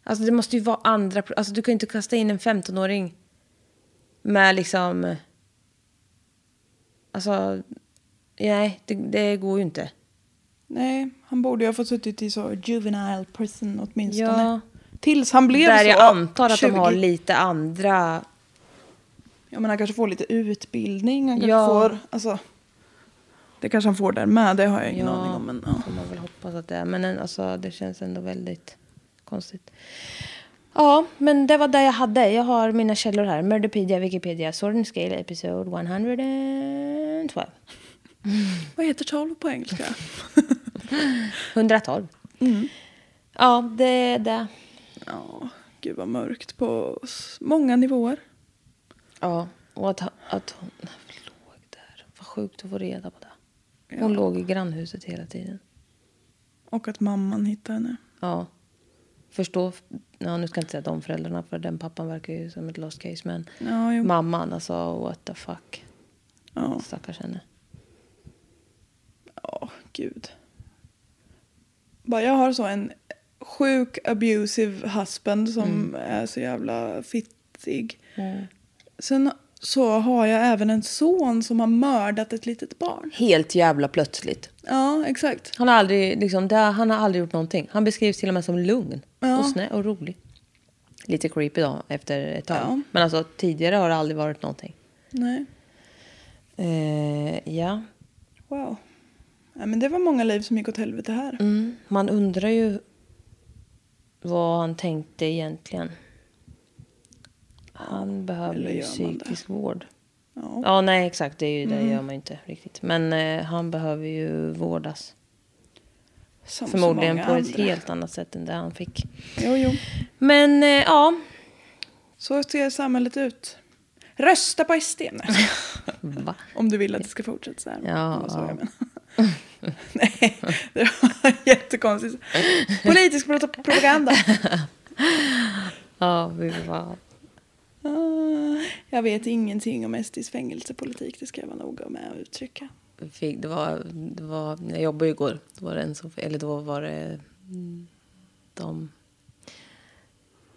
Alltså det måste ju vara andra... Alltså du kan ju inte kasta in en 15-åring med liksom... Alltså... Nej, det, det går ju inte. Nej, han borde ju ha fått suttit i så juvenile prison åtminstone. Ja. Tills han blev Där så jag antar att 20. de har lite andra... Ja, men han kanske får lite utbildning. Han kanske Ja. får, alltså, det kanske han får där med, det har jag ingen Ja, aning om. Men, ja. får man väl hoppas att det är. Men en- alltså, det känns ändå väldigt konstigt. Ja, men det var det jag hade. Jag har mina källor här. Murderpedia, Wikipedia, Sword Scale, episode 112. Vad heter 12 på engelska? 112. Ja, det är det. ja, gud vad mörkt på många nivåer. Ja, och att, att hon låg där. Vad sjukt att få reda på det. Hon låg i grannhuset hela tiden. Och att mamman hittade henne. Ja. Förstå, ja, nu ska jag inte säga de föräldrarna för den pappan verkar ju som ett lost case. Men Ja, jo. mamman, alltså what the fuck. Ja, Stackars henne. ja, gud. Bara jag har så en sjuk abusive husband som är så jävla fittig. Sen så har jag även en son som har mördat ett litet barn. Helt jävla plötsligt. Ja, exakt. Han har aldrig, liksom, det, han har aldrig gjort någonting. Han beskrivs till och med som lugn Ja. och snäll och rolig. Lite creepy då efter ett tag. Ja. Men alltså tidigare har det aldrig varit någonting. Nej, Eh, ja. wow. Ja, men det var många liv som gick åt helvete här. Mm. Man undrar ju vad han tänkte egentligen. Han behöver ju man det? psykisk vård. Ja. Ja, nej exakt. Det, är ju, det gör man ju inte riktigt. Men eh, han behöver ju vårdas. Som Förmodligen på ett andra. helt annat sätt än det han fick. Jo, jo. Men eh, ja, Så ser samhället ut. Rösta på SD. Om du vill att det ska fortsätta så här. Ja. Nej, det var jättekonstigt. Politisk pro- propaganda. Ja, vi var... Ah, Jag vet ingenting om SDs fängelsepolitik. Det ska jag vara noga med att uttrycka. Fick, det var, det var, jag jobbade ju igår. Då var det en som, eller då var det mm, de,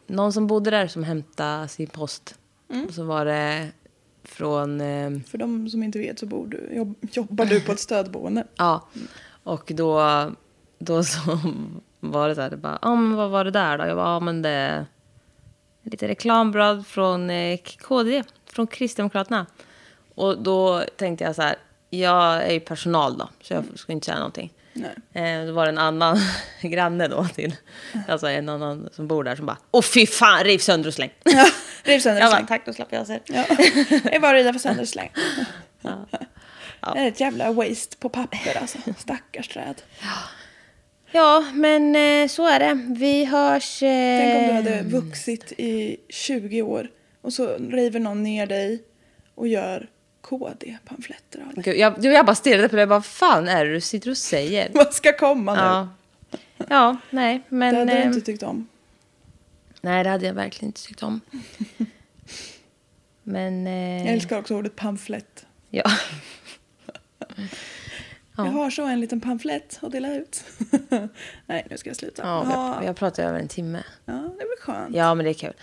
någon som bodde där som hämtade sin post. Och så var det från, eh, För de som inte vet så bor du, jobb, jobbar du på ett stödboende. ja, och då, då så var det så här, det bara, ja men vad var det där då? Jag bara, ja men det lite reklamblad från eh, KD, från Kristdemokraterna. Och då tänkte jag så här, jag är ju personal då, så jag ska inte säga någonting. Nej. Eh, då var det en annan granne då till, alltså en annan som bor där som bara, åh fy fan, riv sönder och släng. Ja, riv sönder Jag och bara, släng. tack, då slapp jag se. Ja. Är bara för sönder och släng. Det är ett jävla waste på papper alltså. Stackars träd. Ja, men eh, så är det. Vi hörs... Eh... Tänk om du hade vuxit i 20 år och så river någon ner dig och gör KD-pamfletter av det. Gud, jag, jag bara stirrade på det. Vad fan är det du sitter och säger? Vad ska komma nu? Ja, ja nej, men... det hade du eh, inte tyckt om. Nej, det hade jag verkligen inte tyckt om. men... Eh, Jag älskar också ordet pamflett. Ja. Jag har så en liten pamflett att dela ut. Nej, nu ska jag sluta. Ja, vi Ja, har, vi har pratat över en timme. ja, det blir skönt. Ja, men det är kul.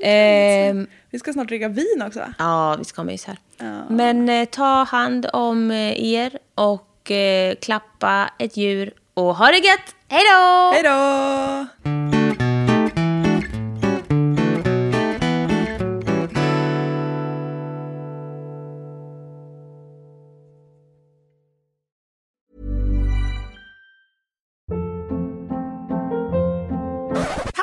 det är Ehm, Vi ska snart dricka vin också. ja, vi ska ha mys här. Ja. Men eh, ta hand om eh, er och eh, klappa ett djur och ha det gött! Hej då! Hej då!